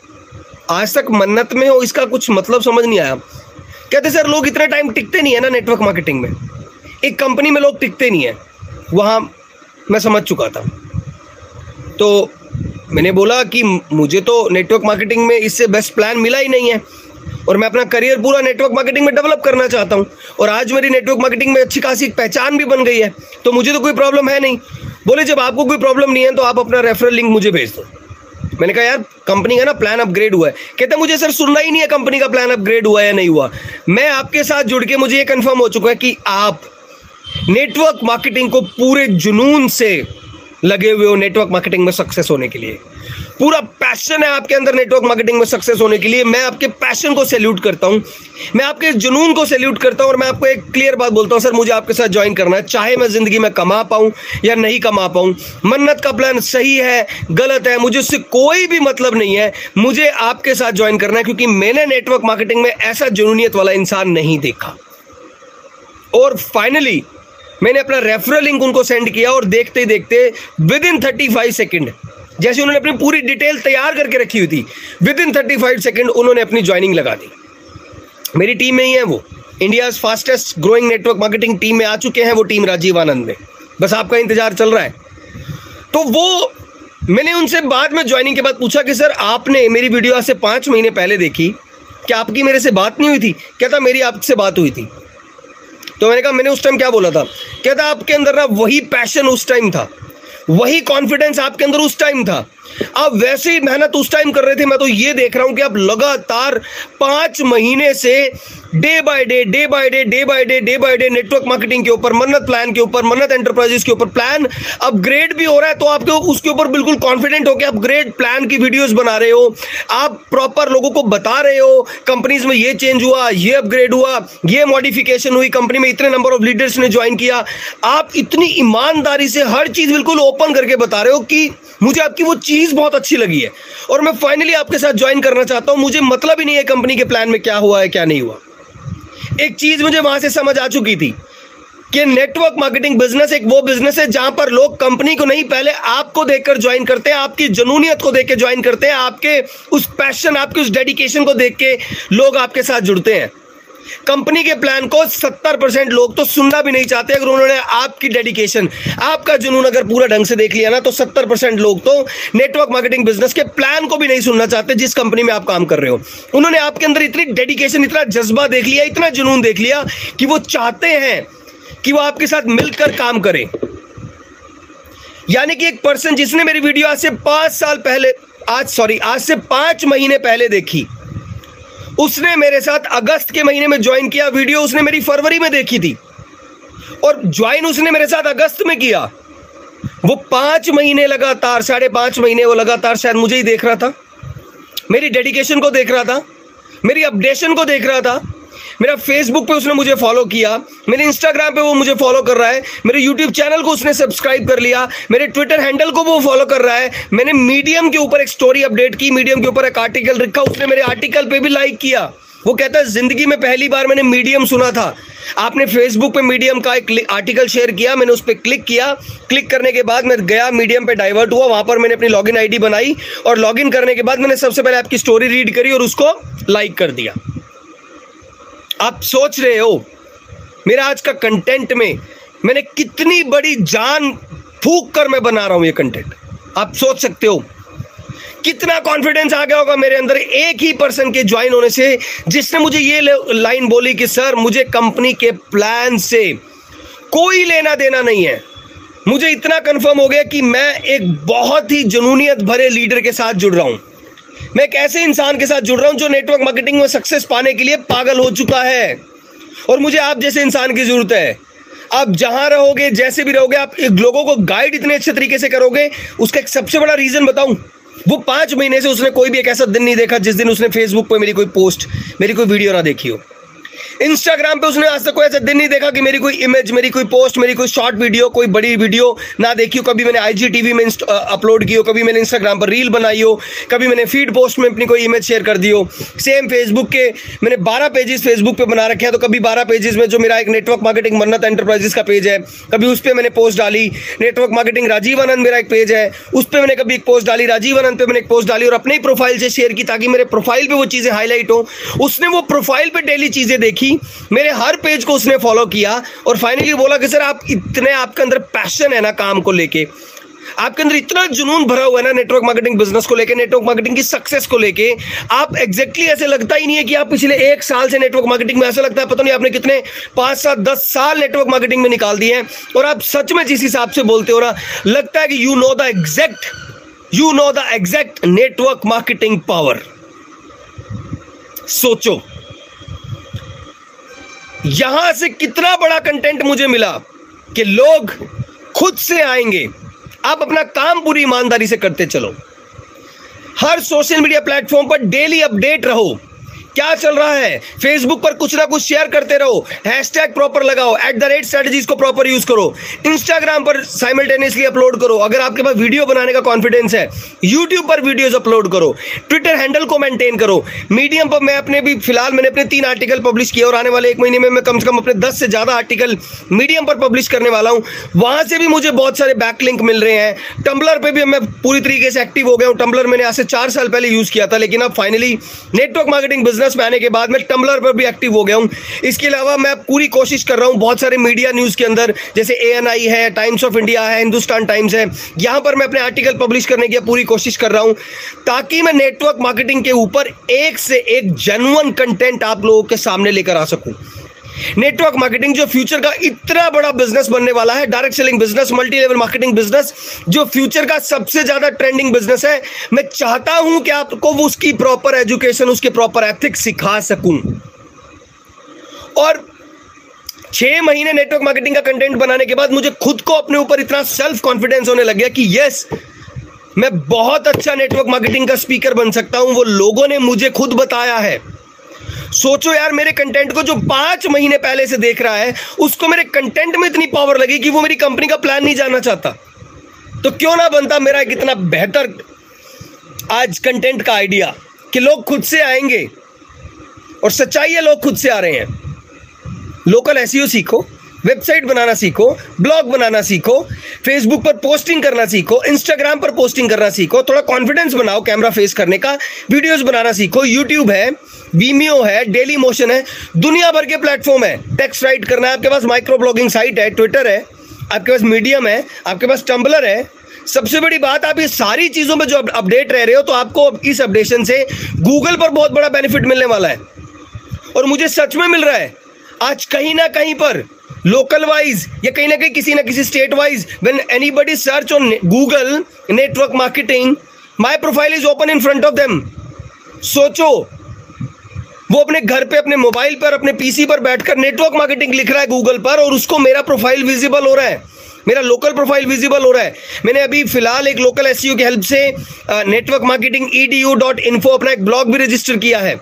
आज तक मन्नत में हो, इसका कुछ मतलब समझ नहीं आया। कहते, सर, लोग इतना टाइम टिकते नहीं है ना नेटवर्क मार्केटिंग में। एक कंपनी में लोग टिकते नहीं है। वहाँ मैं समझ चुका था। तो मैंने बोला कि मुझे तो नेटवर्क मार्केटिंग में इससे बेस्ट प्लान मिला ही नहीं है। और मैं अपना करियर पूरा नेटवर्क मार्केटिंग में डेवलप करना चाहता हूँ। और आज मेरी नेटवर्क मार्केटिंग में अच्छी खासी पहचान भी बन गई है। तो मुझे तो कोई प्रॉब्लम है नहीं। बोले, जब आपको कोई प्रॉब्लम नहीं है तो आप अपना रेफरल लिंक मुझे भेज दो। मैंने कहा, यार कंपनी का ना प्लान अपग्रेड हुआ है। कहते मुझे सर सुनना ही नहीं है कंपनी का प्लान अपग्रेड हुआ या नहीं हुआ। मैं आपके साथ जुड़ के मुझे ये कंफर्म हो चुका है कि आप नेटवर्क मार्केटिंग को पूरे जुनून से लगे हुए हो नेटवर्क मार्केटिंग में सक्सेस होने के लिए। पूरा पैशन है आपके अंदर नेटवर्क मार्केटिंग में सक्सेस होने के लिए। मैं आपके पैशन को सैल्यूट करता हूँ। मैं आपके जुनून को सैल्यूट करता हूँ और मैं आपको एक क्लियर बात बोलता हूँ, सर, मुझे आपके साथ ज्वाइन करना है। चाहे मैं ज़िंदगी में कमा पाऊँ या नहीं कमा पाऊँ, मन्नत का प्लान सही है, गलत है, मुझे उससे कोई भी मतलब नहीं है। मुझे आपके साथ ज्वाइन करना है क्योंकि मैंने नेटवर्क मार्केटिंग में ऐसा जुनूनियत वाला इंसान नहीं देखा। और फाइनली मैंने अपना रेफरल लिंक उनको सेंड किया और देखते देखते within thirty five second जैसे उन्होंने अपनी पूरी डिटेल तैयार करके रखी हुई थी within thirty five second उन्होंने अपनी ज्वाइनिंग लगा दी। मेरी टीम में ही है वो। India fastest growing network marketing team में आ चुके हैं वो टीम राजीव आनंद में। बस आपका इंतज़ार चल रहा है। तो वो, मैंने उनसे बाद में ज्वाइनिंग के बाद पूछा कि, सर, आपने मेरी वीडियो आज से पाँच महीने पहले देखी, क्या आपकी मेरे से बात नहीं हुई थी? था मेरी आपसे बात हुई थी? तो मैंने कहा, मैंने उस टाइम क्या बोला था? कहता, आपके अंदर ना वही पैशन उस टाइम था। वही कॉन्फिडेंस आपके अंदर उस टाइम था। आप वैसे ही मेहनत उस टाइम कर रहे थे, मैं तो ये देख रहा हूँ कि आप लगातार पाँच महीने से day by day day by day day by day day by day network marketing के ऊपर, मन्नत प्लान के ऊपर, मन्नत एंटरप्राइजेस के ऊपर प्लान अपग्रेड भी हो रहा है तो आपके उसके ऊपर बिल्कुल कॉन्फिडेंट होकर अपग्रेड प्लान की वीडियोस बना रहे हो। आप प्रॉपर लोगों को बता रहे हो कंपनीज़ में ये चेंज हुआ, ये अपग्रेड हुआ, ये मॉडिफिकेशन हुई कंपनी में इतने नंबर ऑफ़ लीडर्स ने ज्वाइन किया। आप इतनी ईमानदारी से हर चीज़ बिल्कुल ओपन करके बता रहे हो कि मुझे आपकी वो चीज़ बहुत अच्छी लगी है। और मैं फाइनली आपके साथ ज्वाइन करना चाहता हूँ। मुझे मतलब ही नहीं है कंपनी के प्लान में क्या हुआ है, क्या नहीं हुआ। एक चीज़ मुझे वहाँ से समझ आ चुकी थी कि नेटवर्क मार्केटिंग बिज़नेस एक वो बिज़नेस है जहाँ पर लोग कंपनी को नहीं, पहले आपको देखकर ज्वाइन करते हैं, आपकी जनूनियत को देख के ज्वाइन करते हैं, आपके उस पैशन आपके उस डेडिकेशन को देख के लोग आपके साथ जुड़ते हैं। कंपनी के प्लान को 70 परसेंट लोग तो सुनना भी नहीं चाहते अगर उन्होंने आपकी डेडिकेशन, आपका जुनून अगर पूरा ढंग से देख लिया ना तो 70 परसेंट लोग तो नेटवर्क मार्केटिंग बिज़नेस के प्लान को भी नहीं सुनना चाहते जिस कंपनी में आप काम कर रहे हो। उन्होंने आपके अंदर इतनी डेडिकेशन इतना जज्बा देख लिया, इतना जुनून देख लिया कि वो चाहते हैं कि वो आपके साथ मिलकर काम करें। यानी कि एक पर्सन जिसने मेरी वीडियो आज से पाँच साल पहले, आज सॉरी आज से पाँच महीने पहले देखी उसने मेरे साथ अगस्त के महीने में ज्वाइन किया वीडियो उसने मेरी फरवरी में देखी थी। और ज्वाइन उसने मेरे साथ अगस्त में किया। वो पाँच महीने लगातार, साढ़े पाँच महीने वो लगातार शायद मुझे ही देख रहा था। मेरी डेडिकेशन को देख रहा था। मेरी अपडेशन को देख रहा था। मेरा फेसबुक पे उसने मुझे फॉलो किया, मेरे इंस्टाग्राम पे वो मुझे फॉलो कर रहा है, मेरे यूट्यूब चैनल को उसने सब्सक्राइब कर लिया, मेरे ट्विटर हैंडल को वो फॉलो कर रहा है, मैंने मीडियम के ऊपर एक स्टोरी अपडेट की मीडियम के ऊपर एक आर्टिकल रखा, उसने मेरे आर्टिकल पे भी लाइक किया। वो कहता है, ज़िंदगी में पहली बार मैंने मीडियम सुना था। आपने फेसबुक पे मीडियम का एक आर्टिकल शेयर किया, मैंने उस पर क्लिक किया। क्लिक करने के बाद मैं गया मीडियम पे डाइवर्ट हुआ, वहाँ पर मैंने अपनी लॉगिन आईडी बनाई और लॉगिन करने के बाद मैंने सबसे पहले आपकी स्टोरी रीड करी और उसको लाइक कर दिया। आप सोच रहे हो, मेरा आज का कंटेंट में मैंने कितनी बड़ी जान फूक कर मैं बना रहा हूँ ये कंटेंट आप सोच सकते हो, कितना कॉन्फिडेंस आ गया होगा मेरे अंदर एक ही पर्सन के ज्वाइन होने से, जिसने मुझे ये लाइन बोली कि, सर, मुझे कंपनी के प्लान से कोई लेना देना नहीं है। मुझे इतना कंफर्म हो गया कि मैं एक बहुत ही जुनूनियत भरे लीडर के साथ जुड़ रहा हूँ। मैं एक ऐसे इंसान के साथ जुड़ रहा हूँ जो नेटवर्क मार्केटिंग में सक्सेस पाने के लिए पागल हो चुका है? और मुझे आप जैसे इंसान की ज़रूरत है। आप जहाँ रहोगे, जैसे भी रहोगे, आप लोगों को गाइड इतने अच्छे तरीके से करोगे, उसका एक सबसे बड़ा रीजन बताऊँ। वो पाँच महीने से उसने कोई भी एक ऐसा दिन नहीं देखा जिस दिन उसने फेसबुक पर मेरी कोई पोस्ट मेरी कोई वीडियो ना देखी हो। इंस्टाग्राम पे उसने आज तक कोई ऐसा दिन नहीं देखा कि मेरी कोई इमेज मेरी कोई पोस्ट मेरी कोई शॉर्ट वीडियो कोई बड़ी वीडियो ना देखी हो। कभी मैंने आईजी टीवी में अपलोड की हो, कभी मैंने इंस्टाग्राम पर रील बनाई हो, कभी मैंने फ़ीड पोस्ट में अपनी कोई इमेज शेयर कर दी हो। सेम फेसबुक के, मैंने बारह पेजेस फेसबुक पे बना रखे हैं तो कभी बारह पेजेस में जो मेरा एक नेटवर्क मार्केटिंग मन्नत एंटरप्राइजेस का पेज है, कभी उस पर मैंने पोस्ट डाली। नेटवर्क मार्केटिंग राजीव आनंद मेरा एक पेज है, उस पर मैंने कभी एक पोस्ट डाली। राजीव आनंद पे मैंने एक पोस्ट डाली और अपने प्रोफ़ाइल से शेयर की ताकि मेरे प्रोफ़ाइल पे वो चीज़ें हाईलाइट हो। उसने वो प्रोफ़ाइल पे डेली चीज़ें देखी, मेरे हर पेज को उसने फॉलो किया और फाइनली बोला कि सर आप इतने आपके अंदर पैशन है ना काम को लेके। आपके अंदर इतना जुनून भरा हुआ है ना नेटवर्क मार्केटिंग बिज़नेस को लेके नेटवर्क मार्केटिंग की सक्सेस को लेके। आप एग्जैक्टली exactly ऐसे लगता ही नहीं है कि आप पिछले एक साल से नेटवर्क मार्केटिंग में ऐसा लगता है, पता नहीं आपने कितने पाँच सात, दस साल नेटवर्क मार्केटिंग में निकाल दिए हैं। और आप सच में जिस हिसाब से बोलते हो ना, लगता है कि you know the exact you know the exact network marketing power सोचो। यहाँ से कितना बड़ा कंटेंट मुझे मिला कि लोग खुद से आएँगे। आप अपना काम पूरी ईमानदारी से करते चलो। हर सोशल मीडिया प्लेटफॉर्म पर डेली अपडेट रहो। क्या चल रहा है? फेसबुक पर कुछ ना कुछ शेयर करते रहो। हैशटैग प्रॉपर लगाओ। एट द रेट स्ट्रेटजीज को प्रॉपर यूज़ करो। इंस्टाग्राम पर साइमल्टेनियसली अपलोड करो। अगर आपके पास वीडियो बनाने का कॉन्फिडेंस है यूट्यूब पर वीडियोस अपलोड करो। ट्विटर हैंडल को मेंटेन करो। मीडियम पर मैं अपने भी, फ़िलहाल मैंने अपने तीन आर्टिकल पब्लिश किए और आने वाले एक महीने में मैं कम से कम अपने दस से ज़्यादा आर्टिकल मीडियम पर पब्लिश करने वाला हूँ। वहाँ से भी मुझे बहुत सारे बैक लिंक मिल रहे हैं। टम्बलर पर भी मैं पूरी तरीके से एक्टिव हो गया हूँ। टम्बलर मैंने आज से चार साल पहले यूज़ किया था, लेकिन अब finally network marketing business business में आने के बाद मैं टम्बलर पर भी एक्टिव हो गया हूँ। इसके अलावा मैं पूरी कोशिश कर रहा हूँ बहुत सारे मीडिया न्यूज़ के अंदर, जैसे ए है टाइम्स ऑफ़ इंडिया है हिंदुस्तान टाइम्स है। यहाँ पर मैं अपने आर्टिकल पब्लिश करने की पूरी कोशिश कर रहा हूँ, ताकि मैं नेटवर्क मार्केटिंग के ऊपर एक से एक जेनुअन कंटेंट आप लोगों के सामने लेकर आ सकूँ। नेटवर्क मार्केटिंग जो फ्यूचर का इतना बड़ा बिज़नेस बनने वाला है direct selling business multi level marketing business जो फ्यूचर का सबसे ज़्यादा ट्रेंडिंग बिज़नेस है, मैं चाहता हूँ कि आपको उसकी प्रॉपर एजुकेशन उसके प्रॉपर एथिक्स सिखा सकूँ। और छह महीने नेटवर्क मार्केटिंग का कंटेंट बनाने के बाद मुझे खुद को अपने ऊपर इतना सेल्फ कॉन्फिडेंस होने लग गया कि यस मैं बहुत अच्छा नेटवर्क मार्केटिंग का स्पीकर बन सकता हूँ। वो लोगों ने मुझे खुद बताया है। सोचो यार, मेरे कंटेंट को जो पाँच महीने पहले से देख रहा है, उसको मेरे कंटेंट में इतनी पावर लगी कि वो मेरी कंपनी का प्लान नहीं जानना चाहता। तो क्यों ना बनता मेरा कितना बेहतर आज कंटेंट का आइडिया कि लोग खुद से आएँगे। और सच्चाई है, लोग खुद से आ रहे हैं। लोकल ऐसी सीखो। वेबसाइट बनाना सीखो, ब्लॉग बनाना सीखो फेसबुक पर पोस्टिंग करना सीखो इंस्टाग्राम पर पोस्टिंग करना सीखो, थोड़ा कॉन्फिडेंस बनाओ कैमरा फेस करने का वीडियोस बनाना सीखो यूट्यूब है वीमियो है डेली मोशन है, दुनिया भर के प्लेटफॉर्म है टेक्स्ट राइट करना है, आपके पास माइक्रो ब्लॉगिंग साइट है ट्विटर है, आपके पास मीडियम है, आपके पास टम्बलर है, सबसे बड़ी बात, आप ये सारी चीज़ों में जो अपडेट रह रहे हो तो आपको इस अपडेशन से गूगल पर बहुत बड़ा बेनिफिट मिलने वाला है। और मुझे सच में मिल रहा है, आज कहीं ना कहीं पर लोकल वाइज या कहीं ना कहीं किसी ना किसी state wise when anybody search on Google network marketing my profile is open in front of them सोचो, वो अपने घर पे, अपने मोबाइल पर, अपने पीसी पर बैठकर नेटवर्क मार्केटिंग लिख रहा है गूगल पर और उसको मेरा प्रोफ़ाइल विजिबल हो रहा है। मेरा लोकल प्रोफ़ाइल विजिबल हो रहा है। मैंने अभी फ़िलहाल एक लोकल एस की हेल्प से नेटवर्क मार्केटिंग ई अपना एक ब्लॉग भी रजिस्टर किया है।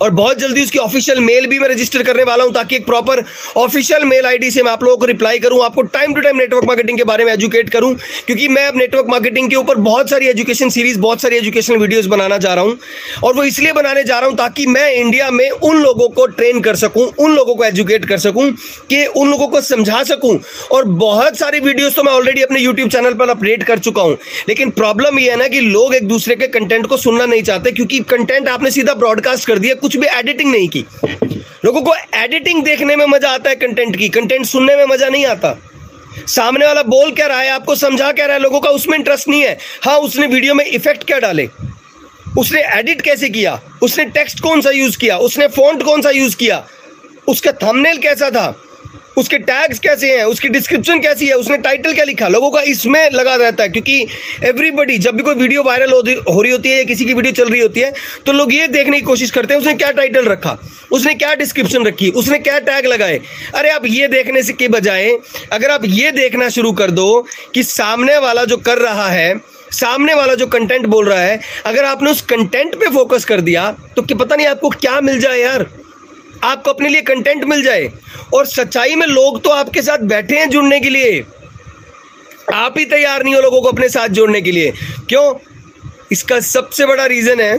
और बहुत जल्दी उसकी ऑफिशियल मेल भी मैं रजिस्टर करने वाला हूँ ताकि एक प्रॉपर ऑफिशियल मेल आईडी से मैं आप लोगों को रिप्लाई करूँ, आपको time to time network marketing के बारे में एजुकेट करूँ, क्योंकि मैं अब नेटवर्क मार्केटिंग के ऊपर बहुत सारी एजुकेशन सीरीज़ बहुत सारी एजुकेशन वीडियोस बनाना जा रहा हूँ और वो इसलिए बनाने जा रहा हूँ ताकि मैं इंडिया में उन लोगों को ट्रेन कर सकूँ, उन लोगों को एजुकेट कर सकूँ, कि उन लोगों को समझा सकूँ और बहुत सारी वीडियोस तो मैं ऑलरेडी अपने यूट्यूब चैनल पर अपडेट कर चुका हूँ। लेकिन प्रॉब्लम यह है ना कि लोग एक दूसरे के कंटेंट को सुनना नहीं चाहते, क्योंकि कंटेंट आपने सीधा ब्रॉडकास्ट कर दिया कुछ भी एडिटिंग नहीं की। लोगों को एडिटिंग देखने में मज़ा आता है कंटेंट की। कंटेंट सुनने में मज़ा नहीं आता। सामने वाला बोल क्या रहा है, आपको समझा क्या रहा है, लोगों का उसमें इंटरेस्ट नहीं है। हाँ उसने वीडियो में इफ़ेक्ट क्या डाले? उसने एडिट कैसे किया? उसने टेक्स्ट कौन सा यूज़ किया? उसने फॉन्ट कौन सा यूज़ किया? उसका थंबनेल कैसा था? उसके टैग्स कैसे हैं? उसकी डिस्क्रिप्शन कैसी है? उसने टाइटल क्या लिखा? लोगों का इसमें लगा रहता है क्योंकि एवरीबडी जब भी कोई वीडियो वायरल हो, रही होती है या किसी की वीडियो चल रही होती है तो लोग ये देखने की कोशिश करते हैं उसने क्या टाइटल रखा? उसने क्या डिस्क्रिप्शन रखी? उसने क्या टैग लगाए? अरे आप ये देखने से के बजाय अगर आप ये देखना शुरू कर दो कि सामने वाला जो कर रहा है सामने वाला जो कंटेंट बोल रहा है अगर आपने उस कंटेंट पे फोकस कर दिया तो कि पता नहीं आपको क्या मिल जाए यार। आपको अपने लिए कंटेंट मिल जाए। और सच्चाई में लोग तो आपके साथ बैठे हैं जुड़ने के लिए। आप ही तैयार नहीं हो लोगों को अपने साथ जोड़ने के लिए। क्यों? इसका सबसे बड़ा रीजन है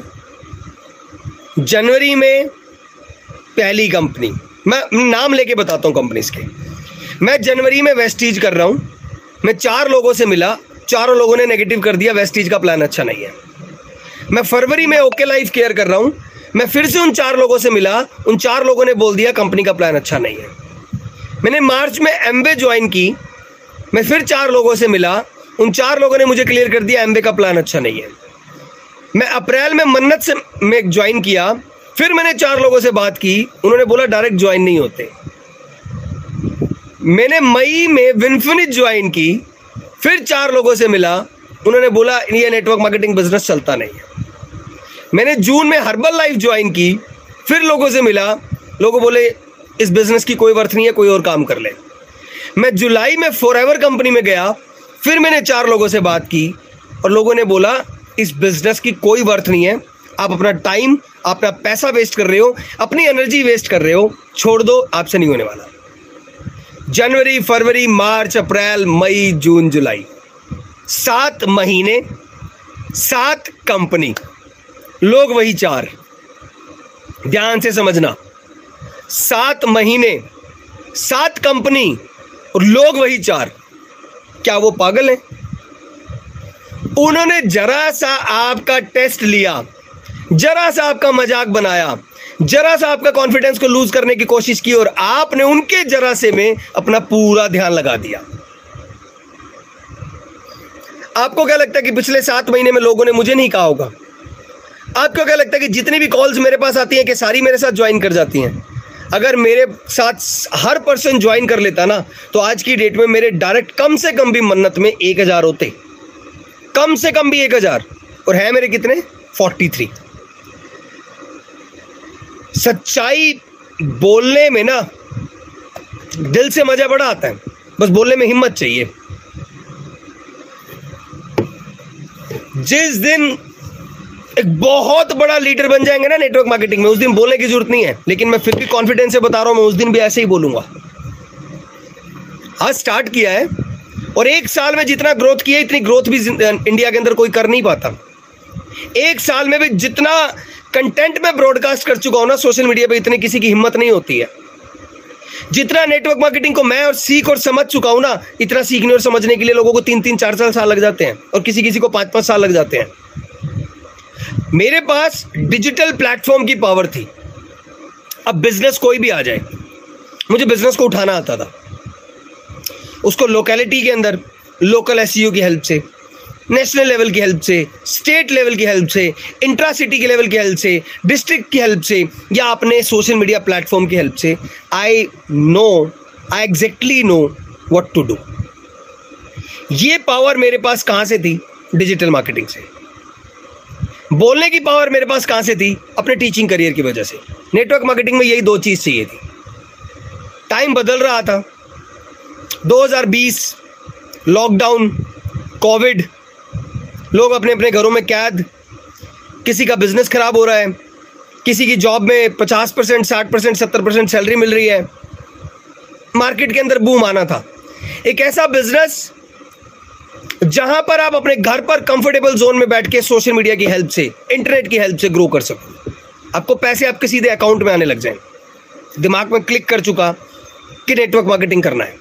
जनवरी में पहली कंपनी मैं नाम लेके बताता हूँ कंपनीज़ के। मैं जनवरी में वेस्टीज कर रहा हूँ। मैं चार लोगों से मिला। चारों लोगों ने नेगेटिव कर दिया। वेस्टीज का प्लान अच्छा नहीं है। मैं फरवरी में ओके लाइफ केयर कर रहा हूँ। मैं फिर से उन चार लोगों से मिला। उन चार लोगों ने बोल दिया कंपनी का प्लान अच्छा नहीं है। मैंने मार्च में एमबे ज्वाइन की। मैं फिर चार लोगों से मिला। उन चार लोगों ने मुझे क्लियर कर दिया एमबे का प्लान अच्छा नहीं है। मैं अप्रैल में मन्नत से में ज्वाइन किया। फिर मैंने चार लोगों से बात की। उन्होंने बोला डायरेक्ट ज्वाइन नहीं होते। मैंने मई में विनफिनिट ज्वाइन की। फिर चार लोगों से मिला। उन्होंने बोला, ये नेटवर्क मार्केटिंग बिज़नेस चलता नहीं है। मैंने जून में हर्बल लाइफ ज्वाइन की, फिर लोगों से मिला, लोगों बोले, इस बिज़नेस की कोई वर्थ नहीं है, कोई और काम कर ले. मैं जुलाई में फॉर कंपनी में गया, फिर मैंने चार लोगों से बात की, और लोगों ने बोला, इस बिज़नेस की कोई वर्थ नहीं है, आप अपना टाइम अपना पैसा वेस्ट कर रहे हो, अपनी एनर्जी वेस्ट कर रहे हो, छोड़ दो, आपसे नहीं होने वाला. जनवरी, फरवरी, मार्च, अप्रैल, मई, जून, जुलाई। सात महीने, सात कंपनी लोग वही चार। ध्यान से समझना। सात महीने, सात कंपनी और लोग वही चार। क्या वो पागल है? उन्होंने जरा सा आपका टेस्ट लिया, जरा सा आपका मज़ाक बनाया, जरा सा आपका कॉन्फिडेंस को लूज करने की कोशिश की और आपने उनके जरा से में अपना पूरा ध्यान लगा दिया। आपको क्या लगता है कि पिछले सात महीने में लोगों ने मुझे नहीं कहा होगा? आपको क्या लगता है कि जितनी भी कॉल्स मेरे पास आती हैं कि सारी मेरे साथ ज्वाइन कर जाती हैं? अगर मेरे साथ हर पर्सन ज्वाइन कर लेता ना तो आज की डेट में मेरे डायरेक्ट कम से कम भी मन्नत में एक हज़ार होते। कम से कम भी एक हज़ार। और है मेरे कितने? फोर्टी थ्री सच्चाई बोलने में ना, दिल से मज़ा बड़ा आता है। बस बोलने में हिम्मत चाहिए। जिस दिन एक बहुत बड़ा लीडर बन जाएँगे ना नेटवर्क मार्केटिंग में। उस दिन बोलने की ज़रूरत नहीं है, लेकिन मैं फिर भी कॉन्फिडेंस से बता रहा हूँ, मैं उस दिन भी ऐसे ही बोलूँगा। आज स्टार्ट किया है, और एक साल में जितना ग्रोथ किया, इतनी ग्रोथ भी इंडिया के अंदर कोई कर नहीं पाता। एक साल में भी जितना कंटेंट में ब्रॉडकास्ट कर चुका हूँ ना सोशल मीडिया पे इतनी किसी की हिम्मत नहीं होती है। जितना नेटवर्क मार्केटिंग को मैं और सीख और समझ चुका हूँ ना, इतना सीखने और समझने के लिए लोगों को तीन तीन चार चार साल लग जाते हैं, और किसी किसी को पाँच पाँच साल लग जाते हैं। मेरे पास डिजिटल प्लेटफॉर्म की पावर थी। अब बिज़नेस कोई भी आ जाए, मुझे बिज़नेस को उठाना आता था। उसको लोकेलिटी के अंदर लोकल एस की हेल्प से नेशनल लेवल की हेल्प से स्टेट लेवल की हेल्प से इंट्रा सिटी के लेवल की हेल्प से डिस्ट्रिक्ट की हेल्प से, या अपने सोशल मीडिया प्लेटफॉर्म की हेल्प से I know I exactly know what to do ये पावर मेरे पास कहाँ से थी? डिजिटल मार्केटिंग से। बोलने की पावर मेरे पास कहाँ से थी? अपने टीचिंग करियर की वजह से। नेटवर्क मार्केटिंग में यही दो चीज़ चाहिए थी। टाइम बदल रहा था। 2020 लॉकडाउन कोविड लोग अपने अपने घरों में कैद। किसी का बिज़नेस खराब हो रहा है। किसी की जॉब में 50 परसेंट, साठ परसेंट, सत्तर परसेंट सैलरी मिल रही है। मार्केट के अंदर बूम आना था। एक ऐसा बिज़नेस जहाँ पर आप अपने घर पर कंफर्टेबल जोन में बैठ के सोशल मीडिया की हेल्प से इंटरनेट की हेल्प से ग्रो कर सको। आपको पैसे आपके सीधे अकाउंट में आने लग जाए। दिमाग में क्लिक कर चुका कि नेटवर्क मार्केटिंग करना है।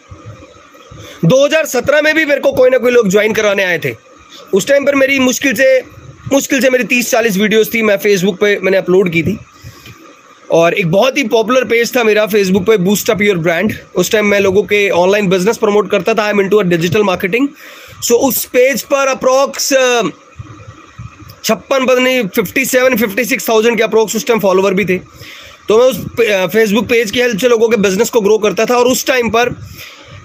2017 में भी मेरे को कोई ना कोई लोग ज्वाइन कराने आए थे। उस टाइम पर मेरी मुश्किल से मुश्किल से मेरी 30-40 वीडियोस थी, मैं फेसबुक पे मैंने अपलोड की थी। और एक बहुत ही पॉपुलर पेज था मेरा फेसबुक पे बूस्ट अप योर ब्रांड उस टाइम मैं लोगों के ऑनलाइन बिज़नेस प्रमोट करता था। I am into a digital marketing so उस पेज पर अप्रोक्स छप्पन पता नहीं fifty seven fifty six thousand के अप्रोक्स उस टाइम फॉलोवर भी थे। तो मैं उस फेसबुक पेज की हेल्प से लोगों के बिज़नेस को ग्रो करता था और उस टाइम पर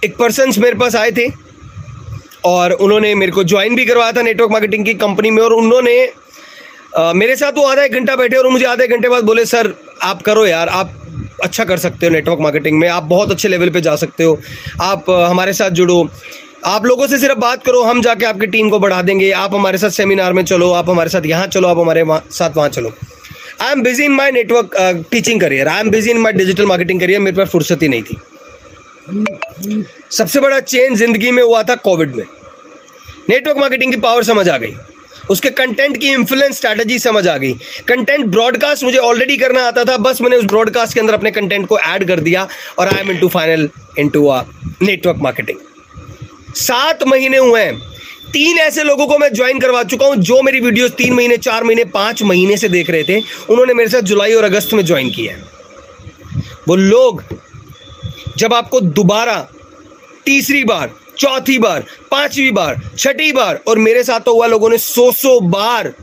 एक पर्सन मेरे पास आए थे और उन्होंने मेरे को ज्वाइन भी करवाया था नेटवर्क मार्केटिंग की कंपनी में और उन्होंने मेरे साथ वो आधा एक घंटा बैठे और मुझे आधे घंटे बाद बोले, सर, आप करो यार, आप अच्छा कर सकते हो नेटवर्क मार्केटिंग में, आप बहुत अच्छे लेवल पे जा सकते हो, आप हमारे साथ जुड़ो। आप लोगों से सिर्फ़ बात करो, हम जाके आपकी टीम को बढ़ा देंगे। आप हमारे साथ सेमिनार में चलो, आप हमारे साथ यहाँ चलो, आप हमारे साथ वहाँ चलो। I am busy in my network teaching career I am busy in my digital marketing career मेरे पास फुर्सत ही नहीं थी। सबसे बड़ा चेंज ज़िंदगी में हुआ था कोविड में। नेटवर्क मार्केटिंग की पावर समझ आ गई। उसके कंटेंट की इन्फ्लुएंस स्ट्रैटेजी समझ आ गई। कंटेंट ब्रॉडकास्ट मुझे ऑलरेडी करना आता था। बस मैंने उस ब्रॉडकास्ट के अंदर अपने कंटेंट को ऐड कर दिया और I am into final into a network marketing सात महीने हुए हैं। तीन ऐसे लोगों को मैं ज्वाइन करवा चुका हूँ जो मेरी वीडियोस तीन महीने, चार महीने, पाँच महीने से देख रहे थे। उन्होंने मेरे साथ जुलाई और अगस्त में ज्वाइन किया है। वो लोग, जब आपको दोबारा तीसरी बार, चौथी बार, पांचवी बार, छठी बार और मेरे साथ तो हुआ, लोगों ने सौ सौ बार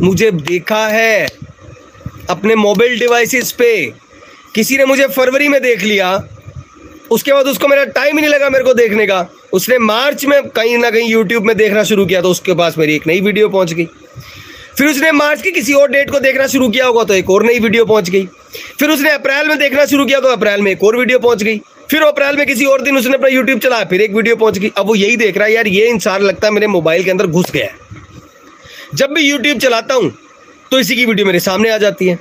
मुझे देखा है। अपने मोबाइल डिवाइसेस पे। किसी ने मुझे फरवरी में देख लिया। उसके बाद उसको मेरा टाइम ही नहीं लगा मेरे को देखने का। उसने मार्च में कहीं ना कहीं यूट्यूब में देखना शुरू किया तो उसके पास मेरी एक नई वीडियो पहुँच गई। फिर उसने मार्च की किसी और डेट को देखना शुरू किया होगा तो एक और नई वीडियो पहुँच गई। फिर उसने अप्रैल में देखना शुरू किया तो अप्रैल में एक और वीडियो पहुँच गई। फिर अप्रैल में किसी और दिन उसने अपना यूट्यूब चलाया, फिर एक वीडियो पहुँच गई। अब वो यही देख रहा है, यार, ये इंसान लगता है मेरे मोबाइल के अंदर घुस गया है। जब भी यूट्यूब चलाता हूँ तो इसी की वीडियो मेरे सामने आ जाती है।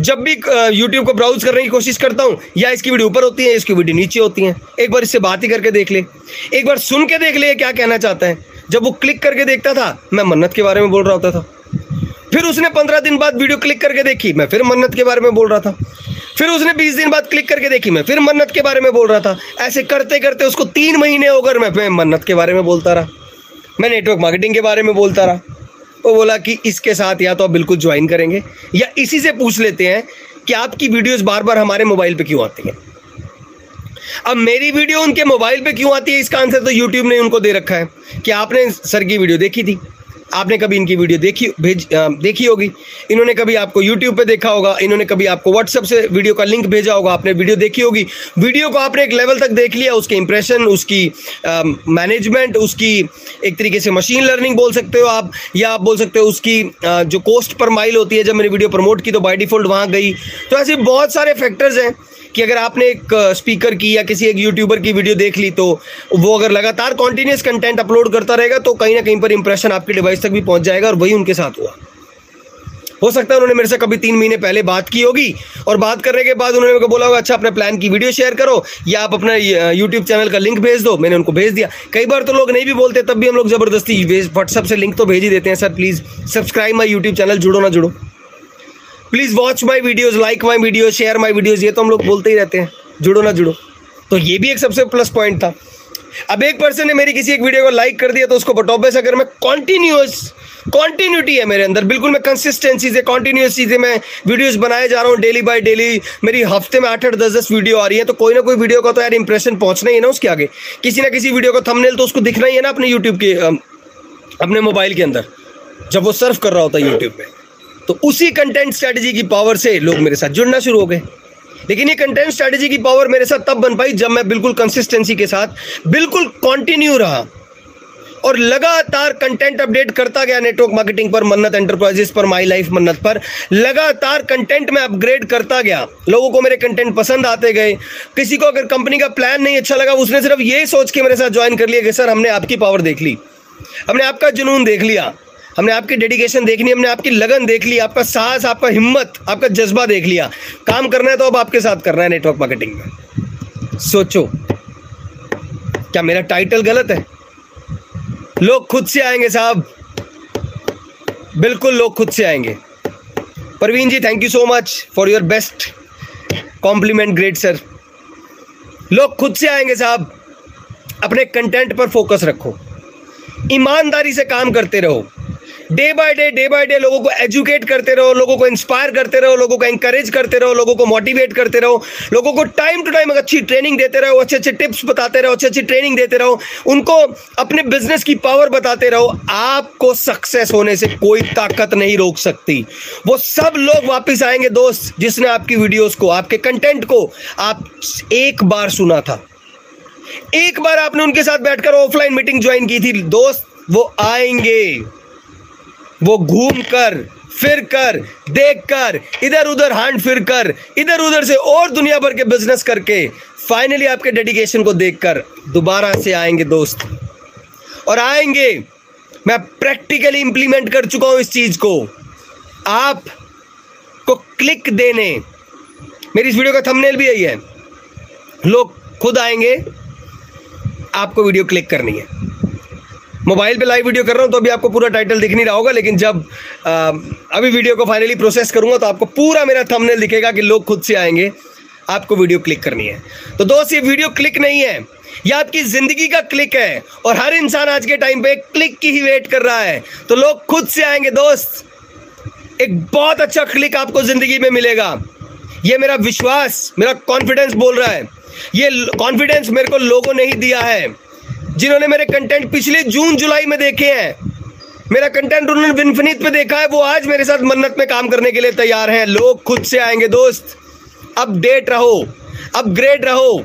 जब भी यूट्यूब को ब्राउज करने की कोशिश करता हूँ, या इसकी वीडियो ऊपर होती है इसकी वीडियो नीचे होती है, एक बार इससे बात ही करके देख ले। एक बार सुन के देख ले क्या कहना चाहता है। जब वो क्लिक करके देखता था, मैं मन्नत के बारे में बोल रहा होता था। फिर उसने पंद्रह दिन बाद वीडियो क्लिक करके देखी, मैं फिर मन्नत के बारे में बोल रहा था। फिर उसने बीस दिन बाद क्लिक करके देखी, मैं फिर मन्नत के बारे में बोल रहा था। ऐसे करते करते उसको तीन महीने होकर मैं मन्नत के बारे में बोलता रहा। मैं नेटवर्क मार्केटिंग के बारे में बोलता रहा। वो बोला कि इसके साथ या तो आप बिल्कुल ज्वाइन करेंगे, या इसी से पूछ लेते हैं कि आपकी वीडियोस बार बार हमारे मोबाइल पे क्यों आती हैं? अब मेरी वीडियो उनके मोबाइल पे क्यों आती है? इसका आंसर तो यूट्यूब ने उनको दे रखा है कि आपने सर की वीडियो देखी थी। आपने कभी इनकी वीडियो देखी भेज देखी होगी। इन्होंने कभी आपको यूट्यूब पे देखा होगा इन्होंने कभी आपको व्हाट्सएप से वीडियो का लिंक भेजा होगा आपने वीडियो देखी होगी। वीडियो को आपने एक लेवल तक देख लिया उसके इंप्रेशन उसकी मैनेजमेंट उसकी एक तरीके से मशीन लर्निंग बोल सकते हो आप या आप बोल सकते हो उसकी आ, जो कॉस्ट पर माइल होती है जब मैंने वीडियो प्रमोट की तो बाई डिफ़ॉल्ट वहाँ गई। तो ऐसे बहुत सारे फैक्टर्स हैं। कि अगर आपने एक स्पीकर की या किसी एक यूट्यूबर की वीडियो देख ली तो वो अगर लगातार कॉन्टिन्यूस कंटेंट अपलोड करता रहेगा तो कहीं ना कहीं पर इंप्रेशन आपके डिवाइस तक भी पहुँच जाएगा और वही उनके साथ हुआ। हो सकता है उन्होंने मेरे से कभी तीन महीने पहले बात की होगी और बात करने के बाद उन्होंने मेरे को बोला होगा अच्छा अपने प्लान की वीडियो शेयर करो या आप अपना यूट्यूब चैनल का लिंक भेज दो। मैंने उनको भेज दिया। कई बार तो लोग नहीं भी बोलते, तब भी हम लोग ज़बरदस्ती व्हाट्सअप से लिंक तो भेज ही देते हैं, sir please subscribe my YouTube channel जुड़ो ना जुड़ो। Please watch my videos like my video share my videos ये तो हम लोग बोलते ही रहते हैं। जुड़ो ना जुड़ो। तो ये भी एक सबसे प्लस पॉइंट था। अब एक पर्सन ने मेरी किसी एक वीडियो को लाइक कर दिया तो उसको बटॉपे से अगर मैं कॉन्टिन्यूस कॉन्टिन्यूटी है मेरे अंदर। बिल्कुल मैं कंसिस्टेंसी से कॉन्टिन्यूस चीज़ें मैं वीडियोस बनाए जा रहा हूँ डेली बाय डेली मेरी हफ़्ते में आठ आठ, दस दस वीडियो आ रही है तो कोई ना कोई वीडियो का तो यार इंप्रेशन पहुँचना ही है ना उसके आगे। किसी ना किसी वीडियो का थंबनेल तो उसको दिखना ही है ना अपने यूट्यूब के अपने मोबाइल के अंदर। जब वो सर्व कर रहा होता है यूट्यूब में। तो उसी कंटेंट स्ट्रेटजी की पावर से लोग मेरे साथ जुड़ना शुरू हो गए। लेकिन ये कंटेंट स्ट्रेटजी की पावर मेरे साथ तब बन पाई जब मैं बिल्कुल कंसिस्टेंसी के साथ बिल्कुल कंटिन्यू रहा। और लगातार कंटेंट अपडेट करता गया नेटवर्क मार्केटिंग पर, मन्नत एंटरप्राइजेस पर माई लाइफ मन्नत पर। लगातार कंटेंट में अपग्रेड करता गया। लोगों को मेरे कंटेंट पसंद आते गए। किसी को अगर कंपनी का प्लान नहीं अच्छा लगा, उसने सिर्फ़ ये सोच के मेरे साथ ज्वाइन कर लिया कि, सर, हमने आपकी पावर देख ली। हमने आपका जुनून देख लिया। हमने आपकी डेडिकेशन देख ली, हमने आपकी लगन देख ली, आपका साहस, आपका हिम्मत, आपका जज्बा देख लिया। काम करना है तो अब आपके साथ करना है नेटवर्क मार्केटिंग में। सोचो, क्या मेरा टाइटल गलत है? लोग खुद से आएँगे साहब। बिल्कुल लोग खुद से आएँगे। Parveen ji thank you so much for your best compliment great sir लोग खुद से आएँगे साहब। अपने कंटेंट पर फोकस रखो। ईमानदारी से काम करते रहो। Day by day day by day लोगों को एजुकेट करते रहो, लोगों को इंस्पायर करते रहो, लोगों को इंकरेज करते रहो, लोगों को मोटिवेट करते रहो, लोगों को टाइम टू टाइम अच्छी ट्रेनिंग देते रहो, अच्छे अच्छे टिप्स बताते रहो, अच्छी अच्छी ट्रेनिंग देते रहो, उनको अपने बिज़नेस की पावर बताते रहो, आपको सक्सेस होने से कोई ताकत नहीं रोक सकती। वो सब लोग वापिस आएँगे दोस्त, जिसने आपकी वीडियोस को, आपके कंटेंट को आप एक बार सुना था। एक बार आपने उनके साथ बैठकर ऑफलाइन मीटिंग ज्वाइन की थी, दोस्त, वो आएँगे। वो घूम कर, फिर कर, देख कर, इधर उधर हांड फिर कर, इधर उधर से और दुनिया भर के बिज़नेस करके फाइनली आपके डेडिकेशन को देखकर दोबारा से आएँगे दोस्त। और आएँगे, मैं प्रैक्टिकली इंप्लीमेंट कर चुका हूँ इस चीज़ को। आप को क्लिक देने, मेरी इस वीडियो का थंबनेल भी यही है। लोग खुद आएँगे, आपको वीडियो क्लिक करनी है। मोबाइल पे लाइव वीडियो कर रहा हूँ तो अभी आपको पूरा टाइटल दिख नहीं रहा होगा लेकिन जब आ, अभी वीडियो को फाइनली प्रोसेस करूँगा तो आपको पूरा मेरा थंबनेल दिखेगा कि लोग खुद से आएँगे आपको वीडियो क्लिक करनी है। तो दोस्त ये वीडियो क्लिक नहीं है ये आपकी ज़िंदगी का क्लिक है और हर इंसान आज के टाइम पे क्लिक की ही वेट कर रहा है। तो लोग खुद से आएँगे दोस्त एक बहुत अच्छा क्लिक आपको ज़िंदगी में मिलेगा। ये मेरा विश्वास मेरा कॉन्फिडेंस बोल रहा है। ये कॉन्फिडेंस मेरे को लोगों ने ही दिया है। जिन्होंने मेरे कंटेंट पिछले जून, जुलाई में देखे हैं। मेरा कंटेंट उन्होंने विनफनीत पे देखा है। वो आज मेरे साथ मन्नत में काम करने के लिए तैयार हैं। लोग खुद से आएँगे, दोस्त। अपडेट रहो। अपग्रेड रहो।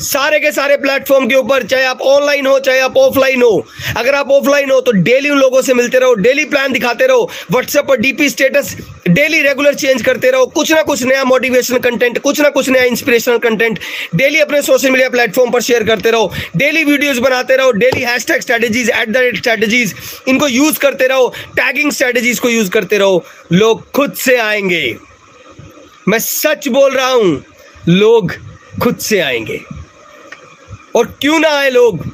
सारे के सारे प्लेटफॉर्म के ऊपर, चाहे आप ऑनलाइन हो, चाहे आप ऑफलाइन हो, अगर आप ऑफलाइन हो तो डेली उन लोगों से मिलते रहो डेली प्लान दिखाते रहो व्हाट्सएप पर DP status daily regular change करते रहो, कुछ ना कुछ नया मोटिवेशनल कंटेंट कुछ ना कुछ नया इंस्पिरेशनल कंटेंट डेली अपने सोशल मीडिया प्लेटफॉर्म पर शेयर करते रहो डेली वीडियोज़ बनाते रहो daily hashtag strategies at the rate strategies इनको यूज़ करते रहो टैगिंग स्ट्रैटेजीज को यूज़ करते रहो, लोग खुद से आएँगे। मैं सच बोल रहा हूँ, लोग खुद से आएँगे। और क्यों ना आए लोग?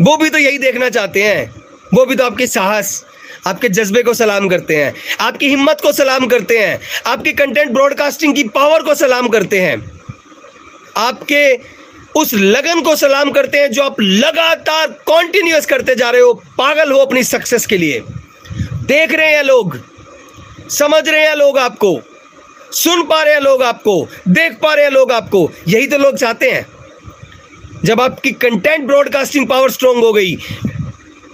वो भी तो यही देखना चाहते हैं। वो भी तो आपके साहस, आपके जज्बे को सलाम करते हैं, आपकी हिम्मत को सलाम करते हैं, आपके कंटेंट ब्रॉडकास्टिंग की पावर को सलाम करते हैं। आपके उस लगन को सलाम करते हैं जो आप लगातार कॉन्टिन्यूस करते जा रहे हो, पागल हो अपनी सक्सेस के लिए। देख रहे हैं लोग, समझ रहे हैं लोग आपको, सुन पा रहे हैं लोग आपको, देख पा रहे हैं लोग आपको, यही तो लोग चाहते हैं। जब आपकी कंटेंट ब्रॉडकास्टिंग पावर स्ट्रांग हो गई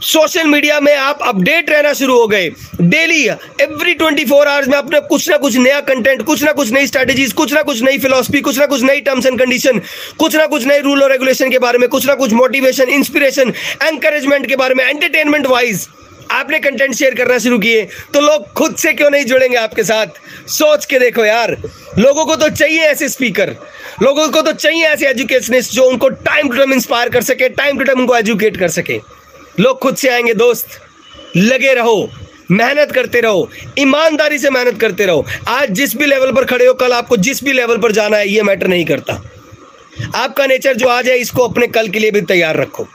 सोशल मीडिया में आप अपडेट रहना शुरू हो गए। Daily every twenty four hours में अपने कुछ ना कुछ नया कंटेंट कुछ ना कुछ नई स्ट्रेटेजीज कुछ ना कुछ नई फिलोसफी कुछ ना कुछ नई टर्म्स एंड कंडीशन कुछ ना कुछ नए रूल और रेगुलेशन के बारे में, कुछ ना कुछ मोटिवेशन इंस्पिरेशन एंकरेजमेंट के बारे में एंटरटेनमेंट वाइज आपने कंटेंट शेयर करना शुरू किए। तो लोग खुद से क्यों नहीं जुड़ेंगे आपके साथ? सोच के देखो यार, लोगों को तो चाहिए ऐसे स्पीकर लोगों को तो चाहिए ऐसे एजुकेशनिस्ट जो उनको टाइम टू टाइम इंस्पायर कर सके टाइम टू टाइम उनको एजुकेट कर सके। लोग खुद से आएँगे, दोस्त, लगे रहो, मेहनत करते रहो, ईमानदारी से मेहनत करते रहो। आज जिस भी लेवल पर खड़े हो, कल आपको जिस भी लेवल पर जाना है, ये मैटर नहीं करता। आपका नेचर जो आज है, इसको अपने कल के लिए भी तैयार रखो।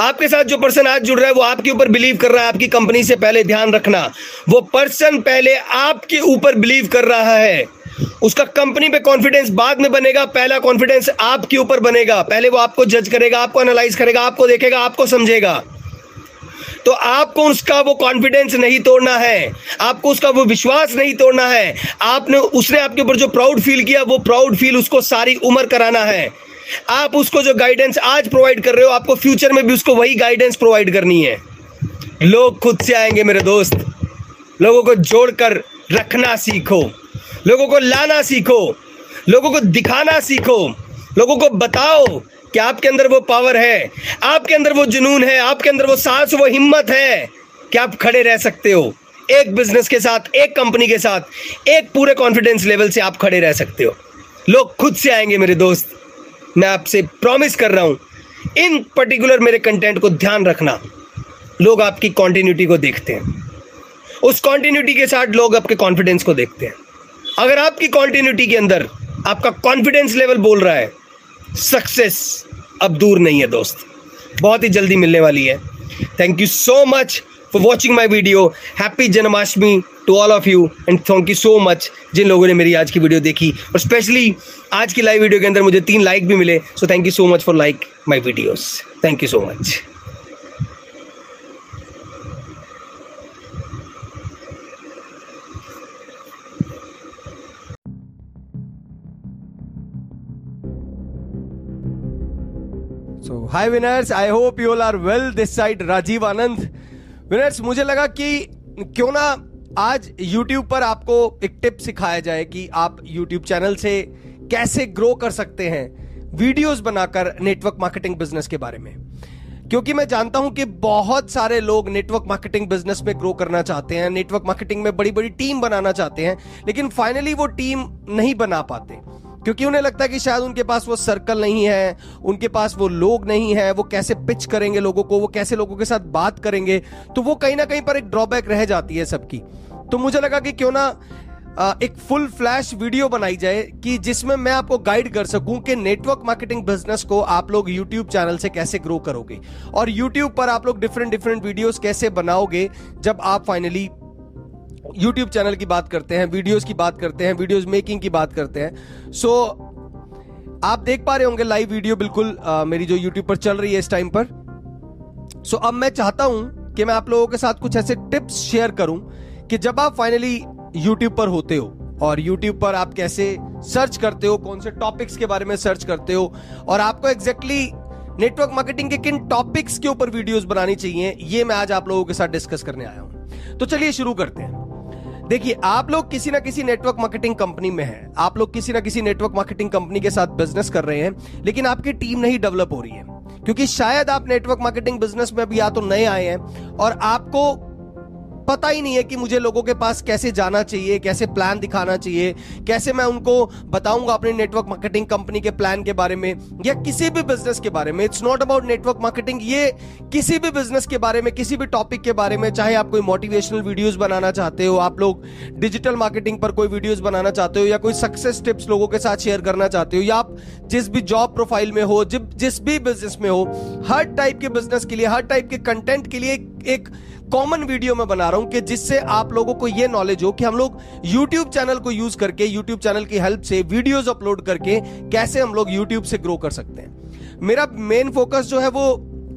आपके साथ जो पर्सन आज जुड़ रहा है, वो आपके ऊपर बिलीव कर रहा है, आपकी कंपनी से पहले ध्यान रखना। वो पर्सन पहले आपके ऊपर बिलीव कर रहा है। उसका कंपनी पे कॉन्फिडेंस बाद में बनेगा, पहला कॉन्फिडेंस आपके ऊपर बनेगा। पहले वो आपको जज करेगा, आपको एनालाइज करेगा, आपको देखेगा, आपको समझेगा। तो आपको उसका वो कॉन्फिडेंस नहीं तोड़ना है। आपको उसका वो विश्वास नहीं तोड़ना है। आपने, उसने आपके ऊपर जो प्राउड फील किया, वो प्राउड फील उसको सारी उम्र कराना है। आप उसको जो गाइडेंस आज प्रोवाइड कर रहे हो, आपको फ्यूचर में भी उसको वही गाइडेंस प्रोवाइड करनी है। लोग खुद से आएँगे मेरे दोस्त। लोगों को जोड़कर रखना सीखो। लोगों को लाना सीखो, लोगों को दिखाना सीखो, लोगों को बताओ कि आपके अंदर वो पावर है, आपके अंदर वो जुनून है, आपके अंदर वो सांस वो हिम्मत है कि आप खड़े रह सकते हो, एक बिज़नेस के साथ, एक कंपनी के साथ, एक पूरे कॉन्फिडेंस लेवल से आप खड़े रह सकते हो। लोग खुद से आएँगे मेरे दोस्त, मैं आपसे प्रॉमिस कर रहा हूँ, इन पर्टिकुलर मेरे कंटेंट को ध्यान रखना, लोग आपकी कॉन्टिन्यूटी को देखते हैं। उस कॉन्टिन्यूटी के साथ लोग आपके कॉन्फिडेंस को देखते हैं। अगर आपकी कॉन्टिन्यूटी के अंदर आपका कॉन्फिडेंस लेवल बोल रहा है सक्सेस अब दूर नहीं है दोस्त। बहुत ही जल्दी मिलने वाली है। Thank you so much for watching my video happy Janmashtami to all of you and thank you so much जिन लोगों ने मेरी आज की वीडियो देखी। और स्पेशली आज की लाइव वीडियो के अंदर मुझे तीन लाइक भी मिले so thank you so much for like my videos thank you so much hi winners I hope you all are well this side Rajeev Anand winners मुझे लगा कि क्यों ना आज YouTube पर आपको एक टिप सिखाया जाए कि आप YouTube चैनल से कैसे ग्रो कर सकते हैं वीडियोस बनाकर नेटवर्क मार्केटिंग बिज़नेस के बारे में। क्योंकि मैं जानता हूँ कि बहुत सारे लोग नेटवर्क मार्केटिंग बिज़नेस में ग्रो करना चाहते हैं नेटवर्क मार्केटिंग में बड़ी बड़ी टीम बनाना चाहते हैं, लेकिन फाइनली वो टीम नहीं बना पाते। क्योंकि उन्हें लगता है कि शायद उनके पास वो सर्कल नहीं है, उनके पास वो लोग नहीं है, वो कैसे पिच करेंगे लोगों को, वो कैसे लोगों के साथ बात करेंगे तो वो कहीं ना कहीं पर एक ड्रॉबैक रह जाती है सबकी। तो मुझे लगा कि क्यों ना एक फुल फ्लैश वीडियो बनाई जाए कि जिसमें मैं आपको गाइड कर सकूँ कि नेटवर्क मार्केटिंग बिज़नेस को आप लोग यूट्यूब चैनल से कैसे ग्रो करोगे। और यूट्यूब पर आप लोग डिफरेंट डिफरेंट वीडियोस कैसे बनाओगे जब आप फाइनली यूट्यूब चैनल की बात करते हैं वीडियोस की बात करते हैं वीडियोस मेकिंग की बात करते हैं। सो so, आप देख पा रहे होंगे लाइव वीडियो बिल्कुल आ, मेरी जो यूट्यूब पर चल रही है इस टाइम पर। सो so, अब मैं चाहता हूँ कि मैं आप लोगों के साथ कुछ ऐसे टिप्स शेयर करूँ कि जब आप फाइनली यूट्यूब पर होते हो और यूट्यूब पर आप कैसे सर्च करते हो कौन से टॉपिक्स के बारे में सर्च करते हो और आपको एग्जैक्टली नेटवर्क मार्केटिंग के किन टॉपिक्स के ऊपर वीडियोस बनानी चाहिए ये मैं आज आप लोगों के साथ डिस्कस करने आया हूँ। तो चलिए शुरू करते हैं। देखिए, आप लोग किसी ना किसी नेटवर्क मार्केटिंग कंपनी में हैं। आप लोग किसी ना किसी नेटवर्क मार्केटिंग कंपनी के साथ बिज़नेस कर रहे हैं, लेकिन आपकी टीम नहीं डेवलप हो रही है। क्योंकि शायद आप नेटवर्क मार्केटिंग बिज़नेस में भी या तो नए आए हैं, और आपको पता ही नहीं है कि मुझे लोगों के पास कैसे जाना चाहिए, कैसे प्लान दिखाना चाहिए, कैसे मैं उनको बताऊँगा अपने नेटवर्क मार्केटिंग कंपनी के प्लान के बारे में, या किसी भी बिज़नेस के बारे में। It's not about network marketing ये किसी भी बिज़नेस के बारे में, किसी भी टॉपिक के बारे में, चाहे आप कोई मोटिवेशनल वीडियोस बनाना चाहते हो, आप लोग डिजिटल मार्केटिंग पर कोई वीडियोस बनाना चाहते हो, या कोई सक्सेस टिप्स लोगों के साथ शेयर करना चाहते हो, या आप जिस भी जॉब प्रोफ़ाइल में हो जिस भी बिज़नेस में हो, हर टाइप के बिज़नेस के लिए, हर टाइप के कंटेंट के लिए एक कॉमन वीडियो में बना रहा हूँ कि जिससे आप लोगों को यह नॉलेज हो कि हम लोग यूट्यूब चैनल को यूज़ करके यूट्यूब चैनल की हेल्प से वीडियोस अपलोड करके कैसे हम लोग यूट्यूब से ग्रो कर सकते हैं। मेरा मेन फोकस जो है वो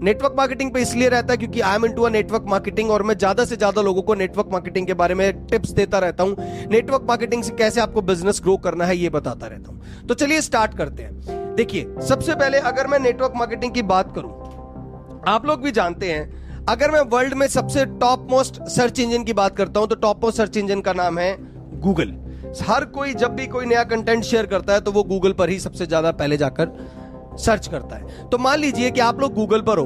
नेटवर्क मार्केटिंग पे इसलिए रहता है क्योंकि I am into network marketing और मैं ज़्यादा से ज़्यादा लोगों को नेटवर्क मार्केटिंग के बारे में टिप्स देता रहता हूँ। नेटवर्क मार्केटिंग से कैसे आपको बिज़नेस ग्रो करना है ये बताता रहता हूँ। तो चलिए स्टार्ट करते हैं। देखिए, सबसे पहले अगर मैं नेटवर्क मार्केटिंग की बात करूँ, आप लोग भी जानते हैं अगर मैं वर्ल्ड में सबसे टॉप मोस्ट सर्च इंजन की बात करता हूँ तो टॉप मोस्ट सर्च इंजन का नाम है गूगल। हर कोई, जब भी कोई नया कंटेंट शेयर करता है तो वो गूगल पर ही सबसे ज़्यादा पहले जाकर सर्च करता है। तो मान लीजिए कि आप लोग गूगल पर हो,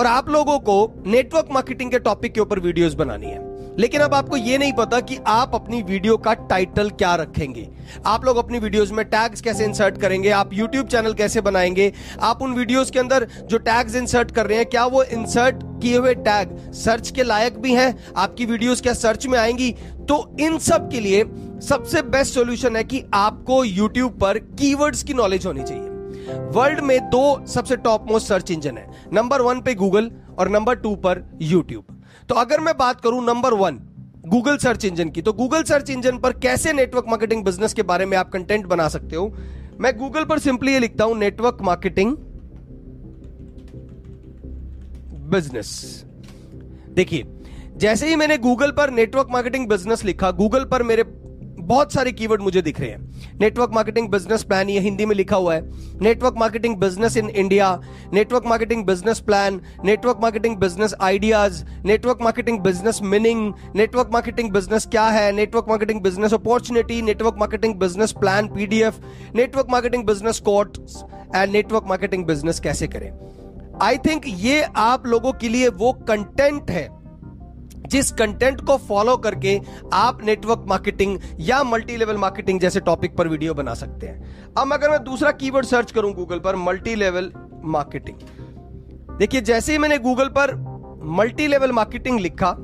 और आप लोगों को नेटवर्क मार्केटिंग के टॉपिक के ऊपर वीडियोस बनानी है। लेकिन अब आपको यह नहीं पता कि आप अपनी वीडियो का टाइटल क्या रखेंगे। आप लोग अपनी वीडियोस में टैग्स कैसे इंसर्ट करेंगे, आप यूट्यूब चैनल कैसे बनाएँगे, आप उन वीडियोस के अंदर जो टैग्स इंसर्ट कर रहे हैं, क्या वो इंसर्ट किए हुए टैग सर्च के लायक भी हैं? आपकी वीडियोस क्या सर्च में आएँगी? तो इन सब के लिए सबसे बेस्ट सॉल्यूशन है कि आपको यूट्यूब पर कीवर्ड्स की नॉलेज होनी चाहिए। वर्ल्ड में दो सबसे टॉप मोस्ट सर्च इंजन है। नंबर वन पे गूगल और नंबर टू पर यूट्यूब तो अगर मैं बात करूँ number one Google search engine की तो गूगल सर्च इंजन पर कैसे नेटवर्क मार्केटिंग बिज़नेस के बारे में आप कंटेंट बना सकते हो? मैं गूगल पर सिंपली ये लिखता हूँ नेटवर्क मार्केटिंग बिज़नेस देखिए, जैसे ही मैंने गूगल पर नेटवर्क मार्केटिंग बिज़नेस लिखा गूगल पर मेरे बहुत सारे कीवर्ड मुझे दिख रहे हैं। नेटवर्क मार्केटिंग बिज़नेस प्लान ये हिंदी में लिखा हुआ है network marketing business in India network marketing business plan network marketing business ideas network marketing business meaning network marketing business क्या है network marketing business opportunity network marketing business plan PDF network marketing business court and network marketing business कैसे करें आई थिंक ये आप लोगों के लिए वो कंटेंट है जिस कंटेंट को फॉलो करके आप नेटवर्क मार्केटिंग या मल्टी लेवल मार्केटिंग जैसे टॉपिक पर वीडियो बना सकते हैं। अब अगर मैं दूसरा कीवर्ड सर्च करूँ गूगल पर मल्टी लेवल मार्केटिंग देखिए, जैसे ही मैंने गूगल पर मल्टी लेवल मार्केटिंग लिखा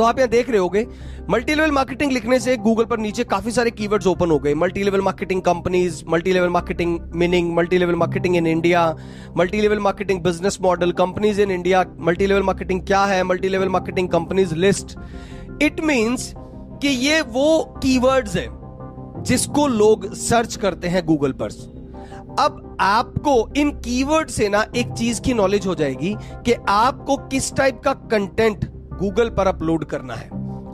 तो आप यहाँ देख रहे होगे मल्टी लेवल मार्केटिंग लिखने से गूगल पर नीचे काफ़ी सारे कीवर्ड्स ओपन हो गए। Multi level marketing companies multi level marketing meaning multi level marketing in India multi level marketing business model companies in India multi level marketing क्या है multi level marketing companies list it means कि ये वो कीवर्ड्स है जिसको लोग सर्च करते हैं गूगल पर। अब आपको इन कीवर्ड से ना एक चीज़ की नॉलेज हो जाएगी कि आपको किस टाइप का कंटेंट गूगल पर अपलोड करना है।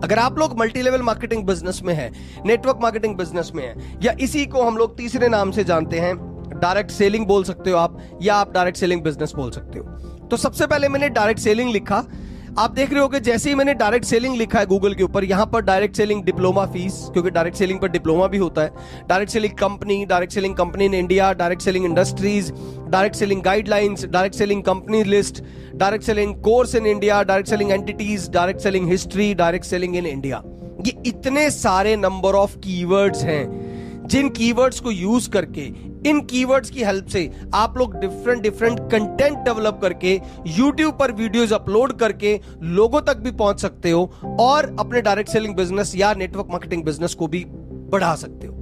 अगर आप लोग मल्टी लेवल मार्केटिंग बिज़नेस में हैं नेटवर्क मार्केटिंग बिज़नेस में हैं, या इसी को हम लोग तीसरे नाम से जानते हैं डायरेक्ट सेलिंग बोल सकते हो आप, या आप डायरेक्ट सेलिंग बिज़नेस बोल सकते हो। तो सबसे पहले मैंने डायरेक्ट सेलिंग लिखा। आप देख रहे हो कि जैसे ही मैंने डायरेक्ट सेलिंग लिखा है गूगल के ऊपर यहाँ पर डायरेक्ट सेलिंग डिप्लोमा फ़ीस क्योंकि डायरेक्ट सेलिंग पर डिप्लोमा भी होता है direct selling company direct selling company in India direct selling industries direct selling guidelines direct selling company list direct selling course in India direct selling entities direct selling history direct selling in India ये इतने सारे नंबर ऑफ़ कीवर्ड्स हैं जिन कीवर्ड्स को यूज़ करके, इन कीवर्ड्स की हेल्प से आप लोग डिफरेंट डिफरेंट कंटेंट डेवलप करके यूट्यूब पर वीडियोस अपलोड करके लोगों तक भी पहुँच सकते हो और अपने डायरेक्ट सेलिंग बिज़नेस या नेटवर्क मार्केटिंग बिज़नेस को भी बढ़ा सकते हो।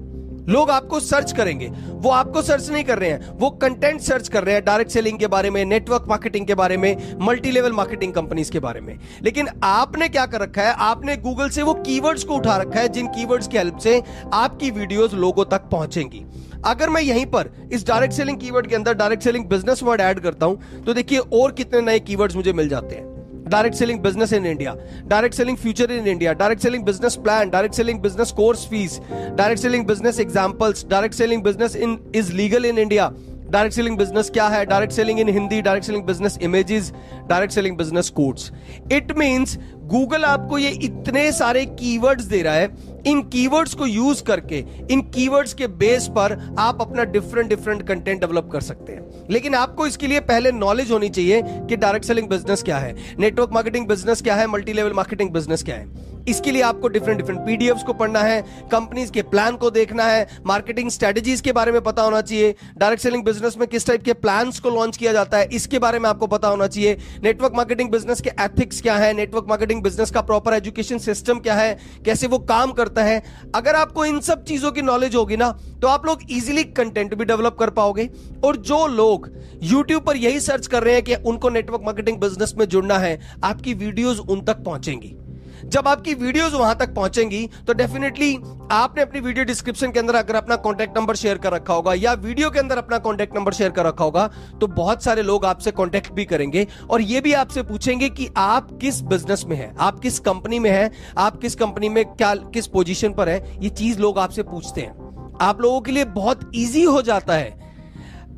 लोग आपको सर्च करेंगे। वो आपको सर्च नहीं कर रहे हैं। वो कंटेंट सर्च कर रहे हैं डायरेक्ट सेलिंग के बारे में नेटवर्क मार्केटिंग के बारे में मल्टी लेवल मार्केटिंग कंपनीज़ के बारे में। लेकिन आपने क्या कर रखा है? आपने गूगल से वो कीवर्ड्स को उठा रखा है, जिन कीवर्ड्स की हेल्प से आपकी वीडियोस लोगों तक पहुंचेंगी। अगर मैं यहीं पर इस डायरेक्ट सेलिंग कीवर्ड के अंदर direct selling business word add करता हूँ तो देखिए और कितने नए कीवर्ड्स मुझे मिल जाते हैं। Direct selling business in India direct selling future in India direct selling business plan direct selling business course fees direct selling business examples direct selling business in is legal in India direct selling business क्या है direct selling in Hindi direct selling business images direct selling business codes it means Google आपको ये इतने सारे कीवर्ड्स दे रहा है इन कीवर्ड्स को यूज़ करके, इन कीवर्ड्स के बेस पर आप अपना डिफरेंट डिफरेंट कंटेंट डेवलप कर सकते हैं। लेकिन आपको इसके लिए पहले नॉलेज होनी चाहिए कि डायरेक्ट सेलिंग बिज़नेस क्या है नेटवर्क मार्केटिंग बिज़नेस क्या है मल्टी लेवल मार्केटिंग बिज़नेस क्या है। इसके लिए आपको डिफरेंट डिफरेंट पीडीएफ को पढ़ना है कंपनीज़ के प्लान को देखना है मार्केटिंग स्ट्रेटेजीज के बारे में पता होना चाहिए डायरेक्ट सेलिंग बिज़नेस में किस टाइप के प्लान को लॉन्च किया जाता है, इसके बारे में आपको पता होना चाहिए नेटवर्क मार्केटिंग बिज़नेस के एथिक्स क्या है नेटवर्क मार्केटिंग बिज़नेस का प्रॉपर एजुकेशन सिस्टम क्या है, कैसे वो काम करता है। अगर आपको इन सब चीज़ों की नॉलेज होगी ना तो आप लोग इजिली कंटेंट भी डेवलप कर पाओगे। और जो लोग यूट्यूब पर यही सर्च कर रहे हैं कि उनको नेटवर्क मार्केटिंग बिज़नेस में जुड़ना है, आपकी वीडियोस उन तक पहुंचेंगी। जब आपकी वीडियोस वहाँ तक पहुंचेंगी तो डेफिनेटली आपने अपनी वीडियो डिस्क्रिप्शन के अंदर अगर अपना कॉन्टैक्ट नंबर शेयर कर रखा होगा, या वीडियो के अंदर अपना कॉन्टैक्ट नंबर शेयर कर रखा होगा तो बहुत सारे लोग आपसे कॉन्टैक्ट भी करेंगे और ये भी आपसे पूछेंगे कि आप किस बिज़नेस में है, आप किस कंपनी में है, आप किस कंपनी में क्या, किस पोजिशन पर है, ये चीज़ लोग आपसे पूछते हैं। आप लोगों के लिए बहुत ईजी हो जाता है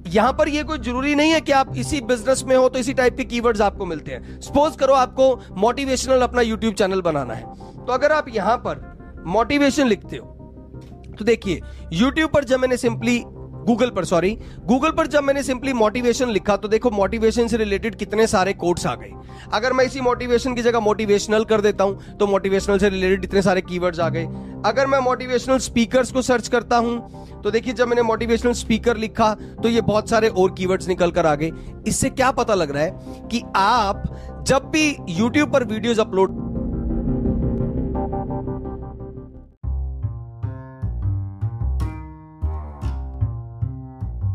यहाँ पर ये कोई ज़रूरी नहीं है कि आप इसी बिज़नेस में हो तो इसी टाइप के कीवर्ड्स आपको मिलते हैं। सपोज़ करो आपको मोटिवेशनल अपना यूट्यूब चैनल बनाना है। तो अगर आप यहाँ पर मोटिवेशन लिखते हो तो देखिए यूट्यूब पर जब मैंने सिंपली गूगल पर सॉरी गूगल पर जब मैंने सिंपली मोटिवेशन लिखा तो देखो मोटिवेशन से रिलेटेड कितने सारे कोड्स आ गए। अगर मैं इसी मोटिवेशन की जगह मोटिवेशनल कर देता हूँ तो मोटिवेशनल से रिलेटेड इतने सारे कीवर्ड्स आ गए। अगर मैं मोटिवेशनल स्पीकर्स को सर्च करता हूँ तो देखिए जब मैंने मोटिवेशनल स्पीकर लिखा तो ये बहुत सारे और कीवर्ड्स निकल कर आ गए। इससे क्या पता लग रहा है कि आप जब भी यूट्यूब पर वीडियोस अपलोड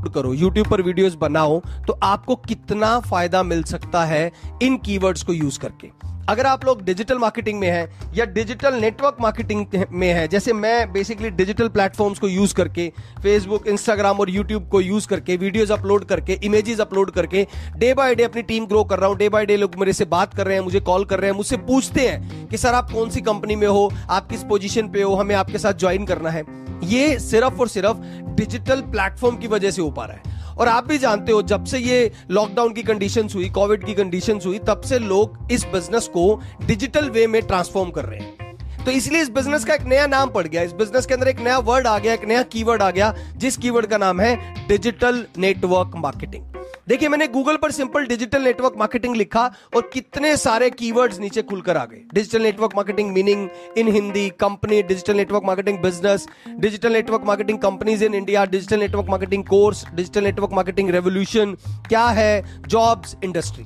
करो यूट्यूब पर वीडियोस बनाओ तो आपको कितना फ़ायदा मिल सकता है इन कीवर्ड्स को यूज़ करके। अगर आप लोग डिजिटल मार्केटिंग में हैं या डिजिटल नेटवर्क मार्केटिंग में है, जैसे मैं बेसिकली डिजिटल प्लेटफॉर्म्स को यूज़ करके फेसबुक इंस्टाग्राम और यूट्यूब को यूज़ करके वीडियोस अपलोड करके इमेजेस अपलोड करके डे बाय डे अपनी टीम ग्रो कर रहा हूँ डे बाय डे लोग मेरे से बात कर रहे हैं, मुझे कॉल कर रहे हैं, मुझसे पूछते हैं कि, सर, आप कौन सी कंपनी में हो? आप किस पोजिशन पे हो? हमें आपके साथ ज्वाइन करना है। ये सिर्फ़ और सिर्फ़ डिजिटल प्लेटफॉर्म की वजह से हो पा रहा है। और आप भी जानते हो, जब से ये लॉकडाउन की कंडीशन हुई कोविड की कंडीशन हुई, तब से लोग इस बिज़नेस को डिजिटल वे में ट्रांसफॉर्म कर रहे हैं। तो इसलिए इस बिज़नेस का एक नया नाम पड़ गया। इस बिज़नेस के अंदर एक नया वर्ड आ गया, एक नया कीवर्ड आ गया, जिस कीवर्ड का नाम है डिजिटल नेटवर्क मार्केटिंग देखिए, मैंने गूगल पर सिंपल डिजिटल नेटवर्क मार्केटिंग लिखा और कितने सारे कीवर्ड्स नीचे खुलकर आ गए। Digital network marketing meaning in Hindi company digital network marketing business digital network marketing companies in India digital network marketing course digital network marketing revolution क्या है? जॉब्स इंडस्ट्री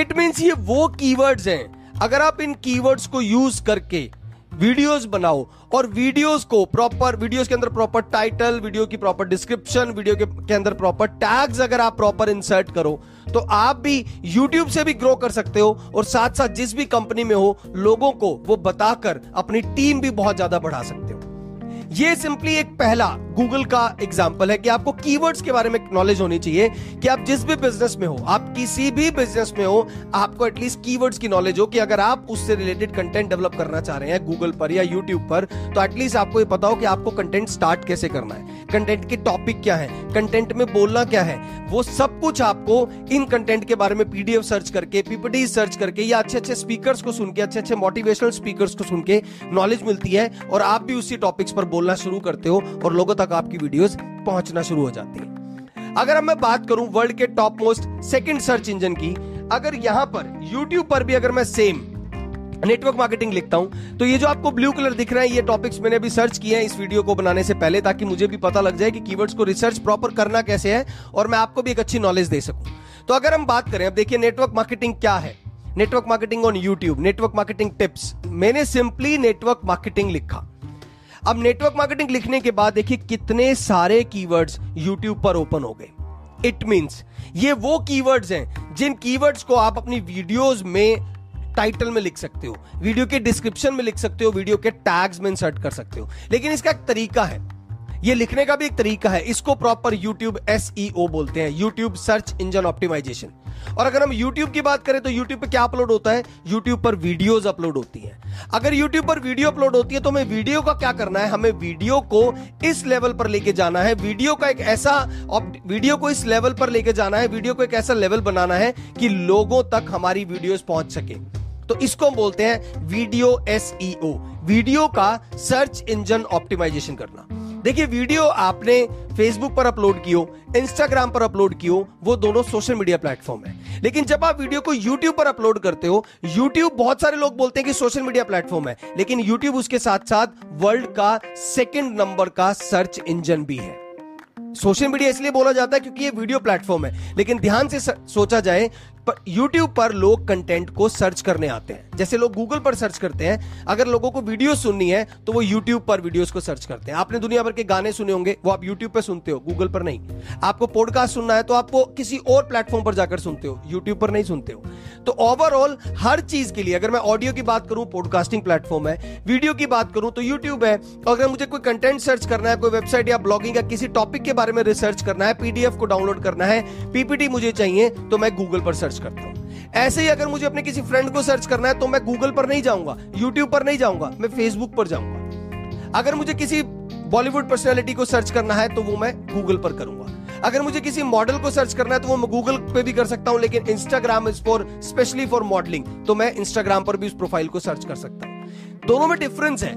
इट मीन्स ये वो कीवर्ड्स हैं अगर आप इन कीवर्ड्स को यूज़ करके वीडियोस बनाओ और वीडियोस को प्रॉपर वीडियोस के अंदर प्रॉपर टाइटल वीडियो की प्रॉपर डिस्क्रिप्शन वीडियो के, के अंदर प्रॉपर टैग्स अगर आप प्रॉपर इंसर्ट करो तो आप भी यूट्यूब से भी ग्रो कर सकते हो और साथ साथ जिस भी कंपनी में हो लोगों को वो बताकर अपनी टीम भी बहुत ज़्यादा बढ़ा सकते हो। ये सिंपली एक पहला गूगल का एग्ज़ाम्पल है कि आपको कीवर्ड्स के बारे में नॉलेज होनी चाहिए कि आप जिस भी बिज़नेस में हो, आप किसी भी बिज़नेस में हो, आपको एटलीस्ट कीवर्ड्स की नॉलेज हो कि अगर आप उससे रिलेटेड कंटेंट डेवलप करना चाह रहे हैं गूगल पर या यूट्यूब पर तो एटलीस्ट आपको ये पता हो कि आपको कंटेंट स्टार्ट कैसे करना है। कंटेंट के टॉपिक क्या है? कंटेंट में बोलना क्या है? वो सब कुछ आपको इन कंटेंट के बारे में पीडीएफ सर्च करके पीपीडी सर्च करके या अच्छे अच्छे स्पीकर्स को सुन के, अच्छे अच्छे मोटिवेशनल स्पीकर्स को सुन के नॉलेज मिलती है और आप भी उसी टॉपिक्स पर बोलना शुरू करते हो और लोगों तक आपकी वीडियोस पहुँचना शुरू हो जाती है। अगर अब मैं बात करूँ वर्ल्ड के top most second search engine की, अगर यहाँ पर यूट्यूब पर भी अगर मैं सेम नेटवर्क मार्केटिंग लिखता हूँ तो ये जो आपको ब्लू कलर दिख रहा है, ये टॉपिक्स मैंने अभी सर्च किए हैं इस वीडियो को बनाने से पहले, ताकि मुझे भी पता लग जाए कि कीवर्ड्स को रिसर्च प्रॉपर करना कैसे है, और मैं आपको भी एक अच्छी नॉलेज दे सकूँ। तो अगर हम बात करें, अब देखिए नेटवर्क मार्केटिंग क्या है। Network marketing on YouTube network marketing tips मैंने सिंपली नेटवर्क मार्केटिंग लिखा। अब नेटवर्क मार्केटिंग लिखने के बाद देखिए कितने सारे कीवर्ड्स यूट्यूब पर ओपन हो गए। इट मींस ये वो कीवर्ड्स हैं जिन कीवर्ड्स को आप अपनी वीडियोस में टाइटल में लिख सकते हो वीडियो के डिस्क्रिप्शन में लिख सकते हो वीडियो के टैग्स में इंसर्ट कर सकते हो। लेकिन इसका एक तरीका है। ये लिखने का भी एक तरीका है। इसको प्रॉपर यूट्यूब SEO बोलते हैं। यूट्यूब सर्च इंजन ऑप्टिमाइजेशन और अगर हम यूट्यूब की बात करें तो यूट्यूब पर क्या अपलोड होता है? यूट्यूब पर वीडियोस अपलोड होती है। अगर YouTube पर वीडियो अपलोड होती है तो हमें वीडियो का क्या करना है? हमें वीडियो को इस लेवल पर लेके जाना है। वीडियो का एक ऐसा वीडियो को इस लेवल पर लेके जाना है। वीडियो को एक ऐसा लेवल बनाना है कि लोगों तक हमारी वीडियोस पहुँच सके। तो इसको हम बोलते हैं वीडियो एसईओ। वीडियो का सर्च इंजन ऑप्टिमाइजेशन करना। देखिए, वीडियो आपने फेसबुक पर अपलोड कियो इंस्टाग्राम पर अपलोड कियो, वो दोनों सोशल मीडिया प्लेटफॉर्म है। लेकिन जब आप वीडियो को यूट्यूब पर अपलोड करते हो यूट्यूब बहुत सारे लोग बोलते हैं कि सोशल मीडिया प्लेटफॉर्म है, लेकिन यूट्यूब उसके साथ साथ वर्ल्ड का सेकेंड नंबर का सर्च इंजन भी है। सोशल मीडिया इसलिए बोला जाता है क्योंकि ये वीडियो प्लेटफॉर्म है। लेकिन ध्यान से, सोचा जाए पर यूट्यूब पर लोग कंटेंट को सर्च करने आते हैं। जैसे लोग गूगल पर सर्च करते हैं, अगर लोगों को वीडियो सुननी है तो वो यूट्यूब पर वीडियोस को सर्च करते हैं। आपने दुनिया भर के गाने सुने होंगे, वो आप यूट्यूब पर सुनते हो गूगल पर नहीं। आपको पॉडकास्ट सुनना है तो आपको किसी और प्लेटफॉर्म पर जाकर सुनते हो यूट्यूब पर नहीं सुनते हो। तो ओवरऑल हर चीज़ के लिए, अगर मैं ऑडियो की बात करूँ पॉडकास्टिंग प्लेटफॉर्म है वीडियो की बात करूँ तो यूट्यूब है। अगर मुझे कोई कंटेंट सर्च करना है, कोई वेबसाइट या ब्लॉगिंग या किसी टॉपिक के बारे में रिसर्च करना है पीडीएफ को डाउनलोड करना है पीपीटी मुझे चाहिए तो मैं गूगल पर सर्च करता हूँ। ऐसे ही अगर मुझे अपने किसी फ्रेंड को सर्च करना है तो मैं गूगल पर नहीं जाऊँगा यूट्यूब पर नहीं जाऊँगा, मैं फेसबुक पर जाऊँगा। अगर मुझे किसी बॉलीवुड पर्सनैलिटी को सर्च करना है तो वो मैं गूगल पर करूँगा। अगर मुझे किसी मॉडल को सर्च करना है तो वो मैं गूगल पे भी कर सकता हूँ, लेकिन Instagram is for specially for modelling तो मैं इंस्टाग्राम पर भी उस प्रोफ़ाइल को सर्च कर सकता हूँ। दोनों में डिफरेंस है।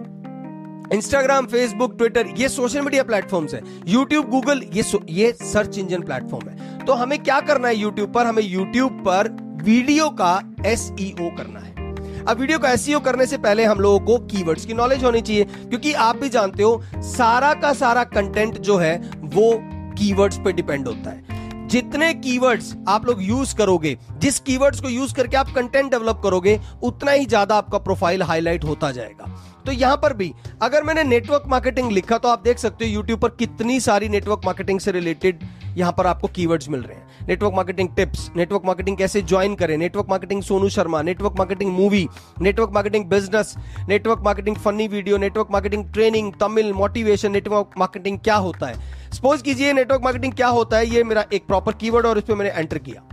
इंस्टाग्राम फेसबुक ट्विटर ये सोशल मीडिया प्लेटफॉर्म्स है। यूट्यूब गूगल ये ये सर्च इंजन प्लेटफॉर्म है। तो हमें क्या करना है यूट्यूब पर? हमें यूट्यूब पर वीडियो का एस e करना है। अब वीडियो का एस e करने से पहले हम लोगों को कीवर्ड्स की नॉलेज होनी चाहिए, क्योंकि आप भी जानते हो, सारा का सारा कंटेंट जो है, वो कीवर्ड्स पे डिपेंड होता है। जितने कीवर्ड्स आप लोग यूज़ करोगे, जिस कीवर्ड्स को यूज़ करके आप कंटेंट डेवलप करोगे, उतना ही ज़्यादा आपका प्रोफ़ाइल हाईलाइट होता जाएगा। तो यहाँ पर भी अगर मैंने नेटवर्क मार्केटिंग लिखा तो आप देख सकते हो यूट्यूब पर कितनी सारी नेटवर्क मार्केटिंग से रिलेटेड यहाँ पर आपको कीवर्ड्स मिल रहे हैं network marketing tips network marketing कैसे ज्वाइन करें network marketing Sonu Sharma network marketing movie network marketing business network marketing funny video network marketing training Tamil motivation network marketing क्या होता है सपोज़ कीजिए नेटवर्क मार्केटिंग क्या होता है ये मेरा एक प्रॉपर कीवर्ड और इस पर मैंने एंटर किया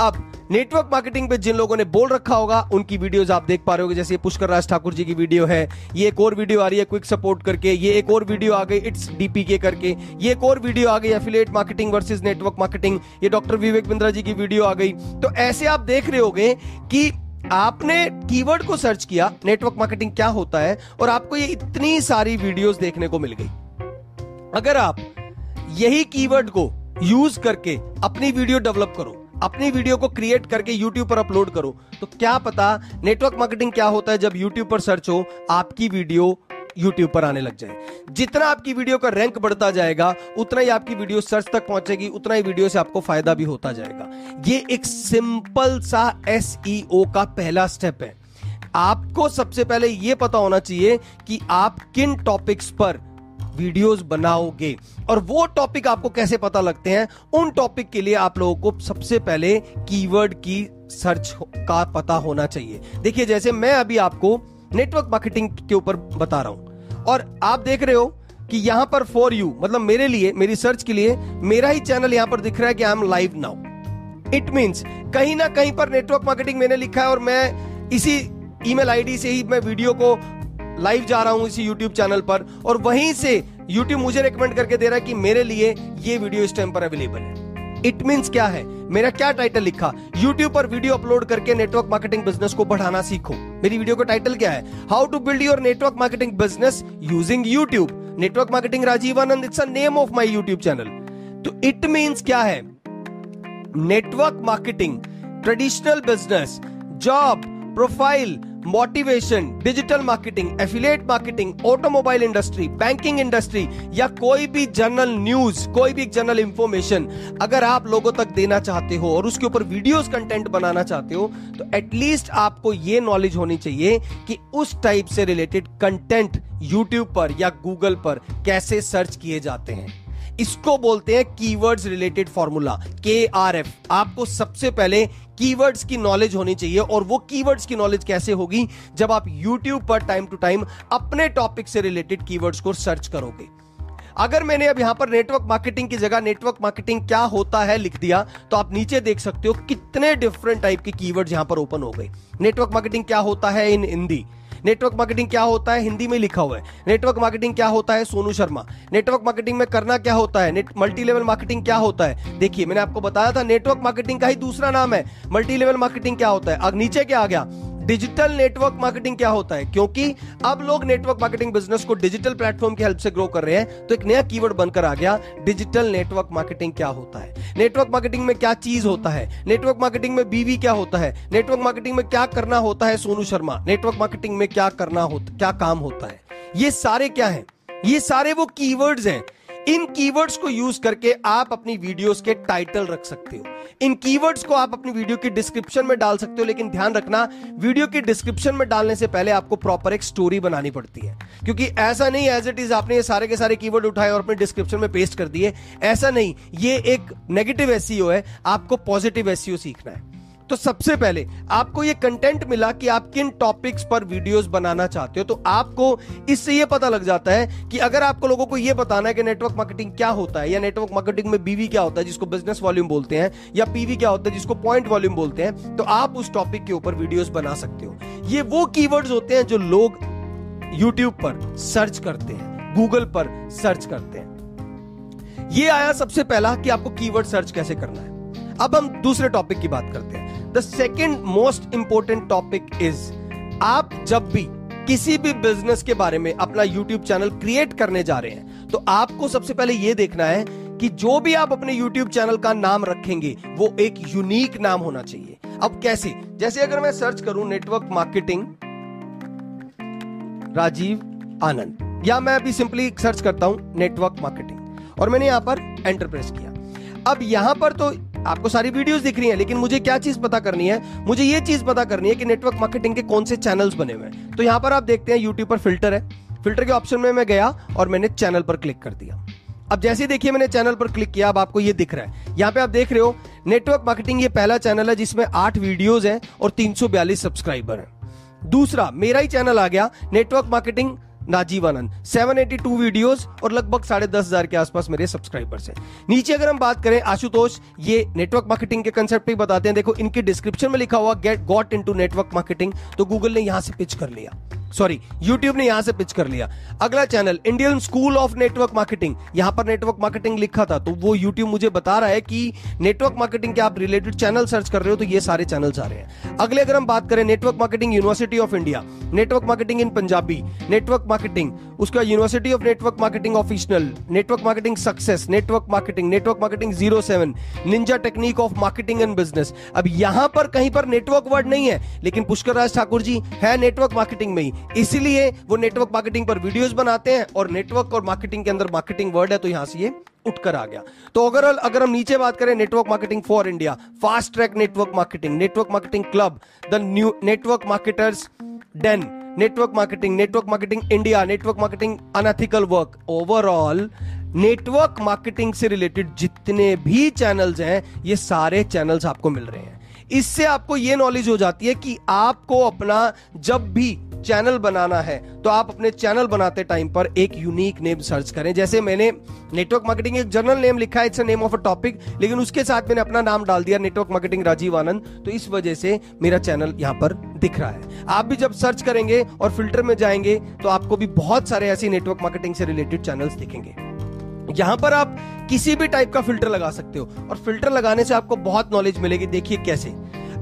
अब नेटवर्क मार्केटिंग पे जिन लोगों ने बोल रखा होगा, उनकी वीडियोस आप देख पा रहे हो जैसे पुष्कर राज ठाकुर जी की वीडियो है, ये एक और वीडियो आ रही है क्विक सपोर्ट करके, ये एक और वीडियो आ गई इट्स डीपीके करके, ये एक और वीडियो आ गई affiliate marketing versus network marketing ये डॉक्टर विवेक बिंद्रा जी की वीडियो आ गई। तो ऐसे आप देख रहे होगे कि आपने कीवर्ड को सर्च किया नेटवर्क मार्केटिंग क्या होता है, और आपको ये इतनी सारी वीडियोस देखने को मिल गई। अगर आप यही कीवर्ड को यूज़ करके अपनी वीडियो डेवलप करो अपनी वीडियो को क्रिएट करके यूट्यूब पर अपलोड करो। तो क्या पता नेटवर्क मार्केटिंग क्या होता है जब यूट्यूब पर सर्च हो, आपकी वीडियो यूट्यूब पर आने लग जाए। जितना आपकी वीडियो का रैंक बढ़ता जाएगा, उतना ही आपकी वीडियो सर्च तक पहुंचेगी, उतना ही वीडियो से आपको फ़ायदा भी होता जाएगा। ये एक सिंपल सा एस e का पहला स्टेप है। आपको सबसे पहले यह पता होना चाहिए कि आप किन टॉपिक्स पर वीडियोस बनाओगे? और वो टॉपिक आपको कैसे पता लगते हैं? उन टॉपिक के लिए आप लोगों को सबसे पहले कीवर्ड की सर्च का पता होना चाहिए। देखिए, जैसे मैं अभी आपको नेटवर्क मार्केटिंग के ऊपर बता रहा हूँ। और आप देख रहे हो कि यहाँ पर फॉर यू मतलब मेरे लिए, मेरी सर्च के लिए, मेरा ही चैनल यहाँ पर दिख रहा है कि I am live now it means कहीं ना कहीं पर नेटवर्क मार्केटिंग मैंने लिखा है और मैं इसी ईमेल आईडी से ही मैं वीडियो को लाइव जा रहा हूँ इसी यूट्यूब चैनल पर और वहीं से यूट्यूब मुझे रिकमेंड करके दे रहा है कि मेरे लिए ये वीडियो इस टाइम पर अवेलेबल है। इट मींस क्या है? मेरा क्या टाइटल लिखा? यूट्यूब पर वीडियो अपलोड करके नेटवर्क मार्केटिंग बिज़नेस को बढ़ाना सीखो। मेरी वीडियो का टाइटल क्या है? How to build your network marketing business using YouTube network marketing Rajiv Anand it's a name of my YouTube channel तो इट मींस क्या है? Network marketing traditional business job profile motivation, digital marketing affiliate marketing, automobile industry, banking industry या कोई भी जनरल न्यूज़, कोई भी जनरल इंफॉर्मेशन अगर आप लोगों तक देना चाहते हो और उसके ऊपर वीडियोस कंटेंट बनाना चाहते हो तो एटलीस्ट आपको ये नॉलेज होनी चाहिए कि उस टाइप से रिलेटेड कंटेंट यूट्यूब पर या गूगल पर कैसे सर्च किए जाते हैं। इसको बोलते हैं keywords related formula K R F आपको सबसे पहले कीवर्ड्स की नॉलेज होनी चाहिए और वो कीवर्ड्स की नॉलेज कैसे होगी? जब आप यूट्यूब पर टाइम टू टाइम अपने टॉपिक से रिलेटेड कीवर्ड्स को सर्च करोगे। अगर मैंने अब यहाँ पर नेटवर्क मार्केटिंग की जगह नेटवर्क मार्केटिंग क्या होता है लिख दिया तो आप नीचे देख सकते हो कितने डिफरेंट टाइप के कीवर्ड्स यहाँ पर ओपन हो गए। नेटवर्क मार्केटिंग क्या होता है इन हिंदी? नेटवर्क मार्केटिंग क्या होता है? हिंदी में लिखा हुआ है। नेटवर्क मार्केटिंग क्या होता है? सोनू शर्मा। नेटवर्क मार्केटिंग में करना क्या होता है? मल्टी लेवल मार्केटिंग क्या होता है? देखिए, मैंने आपको बताया था नेटवर्क मार्केटिंग का ही दूसरा नाम है। मल्टी लेवल मार्केटिंग क्या होता है? अब नीचे क्या आ गया? डिजिटल नेटवर्क मार्केटिंग क्या होता है? क्योंकि अब लोग नेटवर्क मार्केटिंग बिज़नेस को डिजिटल प्लेटफॉर्म की हेल्प से ग्रो कर रहे हैं तो एक नया कीवर्ड बनकर आ गया, डिजिटल नेटवर्क मार्केटिंग क्या होता है? नेटवर्क मार्केटिंग में क्या चीज़ होता है? नेटवर्क मार्केटिंग में बीवी क्या होता है? नेटवर्क मार्केटिंग में क्या करना होता है सोनू शर्मा? नेटवर्क मार्केटिंग में क्या करना होता, क्या काम होता है? ये सारे क्या है? ये सारे वो कीवर्ड्स हैं इन कीवर्ड्स को यूज़ करके आप अपनी वीडियोस के टाइटल रख सकते हो। इन कीवर्ड्स को आप अपनी वीडियो की डिस्क्रिप्शन में डाल सकते हो, लेकिन ध्यान रखना वीडियो की डिस्क्रिप्शन में डालने से पहले आपको प्रॉपर एक स्टोरी बनानी पड़ती है। क्योंकि ऐसा नहीं एज इट इज़ आपने ये सारे के सारे कीवर्ड उठाए और अपने डिस्क्रिप्शन में पेस्ट कर दिए। ऐसा नहीं, ये एक नेगेटिव एसईओ है, आपको पॉजिटिव एसईओ सीखना है। तो सबसे पहले आपको ये कंटेंट मिला कि आप किन टॉपिक्स पर वीडियोस बनाना चाहते हो तो आपको इससे ये पता लग जाता है कि अगर आपको लोगों को ये बताना है कि नेटवर्क मार्केटिंग क्या होता है, या नेटवर्क मार्केटिंग में बीवी क्या होता है, जिसको बिज़नेस वॉल्यूम बोलते हैं, या पीवी क्या होता है, जिसको पॉइंट वॉल्यूम बोलते हैं तो आप उस टॉपिक के ऊपर वीडियोस बना सकते हो। ये वो कीवर्ड्स होते हैं जो लोग यूट्यूब पर सर्च करते हैं गूगल पर सर्च करते हैं। ये आया सबसे पहला कि आपको कीवर्ड सर्च कैसे करना है। अब हम दूसरे टॉपिक की बात करते हैं। The second most important topic is आप जब भी किसी भी बिज़नेस के बारे में अपना यूट्यूब चैनल क्रिएट करने जा रहे हैं तो आपको सबसे पहले यह देखना है कि जो भी आप अपने यूट्यूब चैनल का नाम रखेंगे, वो एक यूनिक नाम होना चाहिए। अब कैसे? जैसे अगर मैं सर्च करूँ नेटवर्क मार्केटिंग राजीव आनंद, या मैं अभी सिंपली सर्च करता हूँ नेटवर्क मार्केटिंग और मैंने यहाँ पर एंटर प्रेस किया। अब यहाँ पर तो आपको सारी वीडियोस दिख रही हैं, लेकिन मुझे क्या चीज़ पता करनी है? मुझे ये चीज़ पता करनी है कि नेटवर्क मार्केटिंग के कौन से चैनल्स बने हुए हैं। तो यहाँ पर आप देखते हैं यूट्यूब पर फ़िल्टर है। फ़िल्टर के ऑप्शन में मैं गया और मैंने चैनल पर क्लिक कर दिया। अब जैसे देखिए मैंने चैनल पर क्लिक किया, अब आपको ये दिख रहा है। यहाँ पे आप देख रहे हो नेटवर्क मार्केटिंग ये पहला चैनल है जिसमें आठ वीडियोस हैं और तीन सौ बयालीस सब्सक्राइबर हैं। दूसरा, मेरा ही चैनल आ गया network marketing Rajiv Anand 782 videos और लगभग साढ़े दस हज़ार के आसपास मेरे सब्सक्राइबर्स हैं। नीचे अगर हम बात करें आशुतोष, ये नेटवर्क मार्केटिंग के कंसेप्ट बताते हैं। देखो, इनके डिस्क्रिप्शन में लिखा हुआ get got into network marketing तो गूगल ने यहाँ से पिच कर लिया। सॉरी यूट्यूब ने यहाँ से पिच कर लिया। अगला channel Indian school of network marketing यहाँ पर नेटवर्क मार्केटिंग लिखा था तो वो यूट्यूब मुझे बता रहा है कि नेटवर्क मार्केटिंग के आप रिलेटेड चैनल सर्च कर रहे हो तो ये सारे चैनल्स आ रहे हैं। अगले अगर हम बात करें network marketing university of India network marketing in Punjabi network marketing उसका university of network marketing official network marketing success network marketing network marketing zero seven ninja technique of marketing and business अब यहाँ पर कहीं पर नेटवर्क वर्ड नहीं है, लेकिन पुष्कर राज ठाकुर जी, है नेटवर्क मार्केटिंग में ही। इसीलिए वो नेटवर्क मार्केटिंग पर वीडियोस बनाते हैं और नेटवर्क और मार्केटिंग के अंदर मार्केटिंग वर्ड है तो यहाँ से ये उठकर आ गया। तो अगर अगर हम नीचे बात करें network marketing for India fast track network marketing network marketing club the new network marketers den network marketing network marketing India network marketing unethical work overall network marketing से रिलेटेड जितने भी चैनल्स हैं, ये सारे चैनल्स आपको मिल रहे हैं। इससे आपको यह नॉलेज हो जाती है कि आपको अपना जब भी चैनल बनाना है तो आप अपने चैनल बनाते टाइम पर एक यूनिक नेम सर्च करें। जैसे मैंने नेटवर्क मार्केटिंग एक जनरल नेम लिखा है it's name of a topic लेकिन उसके साथ मैंने अपना नाम डाल दिया नेटवर्क मार्केटिंग राजीव आनंद तो इस वजह से मेरा चैनल यहाँ पर दिख रहा है। आप भी जब सर्च करेंगे और फ़िल्टर में जाएँगे तो आपको भी बहुत सारे ऐसे नेटवर्क मार्केटिंग से रिलेटेड चैनल्स दिखेंगे। यहाँ पर आप किसी भी टाइप का फ़िल्टर लगा सकते हो, और फ़िल्टर लगाने से आपको बहुत नॉलेज मिलेगी। देखिए कैसे,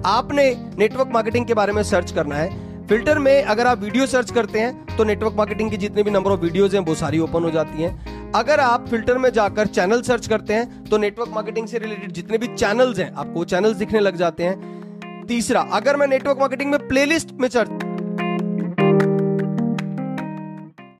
आपने नेटवर्क मार्केटिंग के बारे में सर्च करना है फ़िल्टर में अगर आप वीडियो सर्च करते हैं तो नेटवर्क मार्केटिंग की जितने भी नंबर ऑफ़ वीडियोज़ हैं, वो सारी ओपन हो जाती हैं। अगर आप फ़िल्टर में जाकर चैनल सर्च करते हैं तो नेटवर्क मार्केटिंग से रिलेटेड जितने भी चैनल्स हैं, आपको चैनल्स दिखने लग जाते हैं। तीसरा, अगर मैं नेटवर्क मार्केटिंग में प्लेलिस्ट में सर्च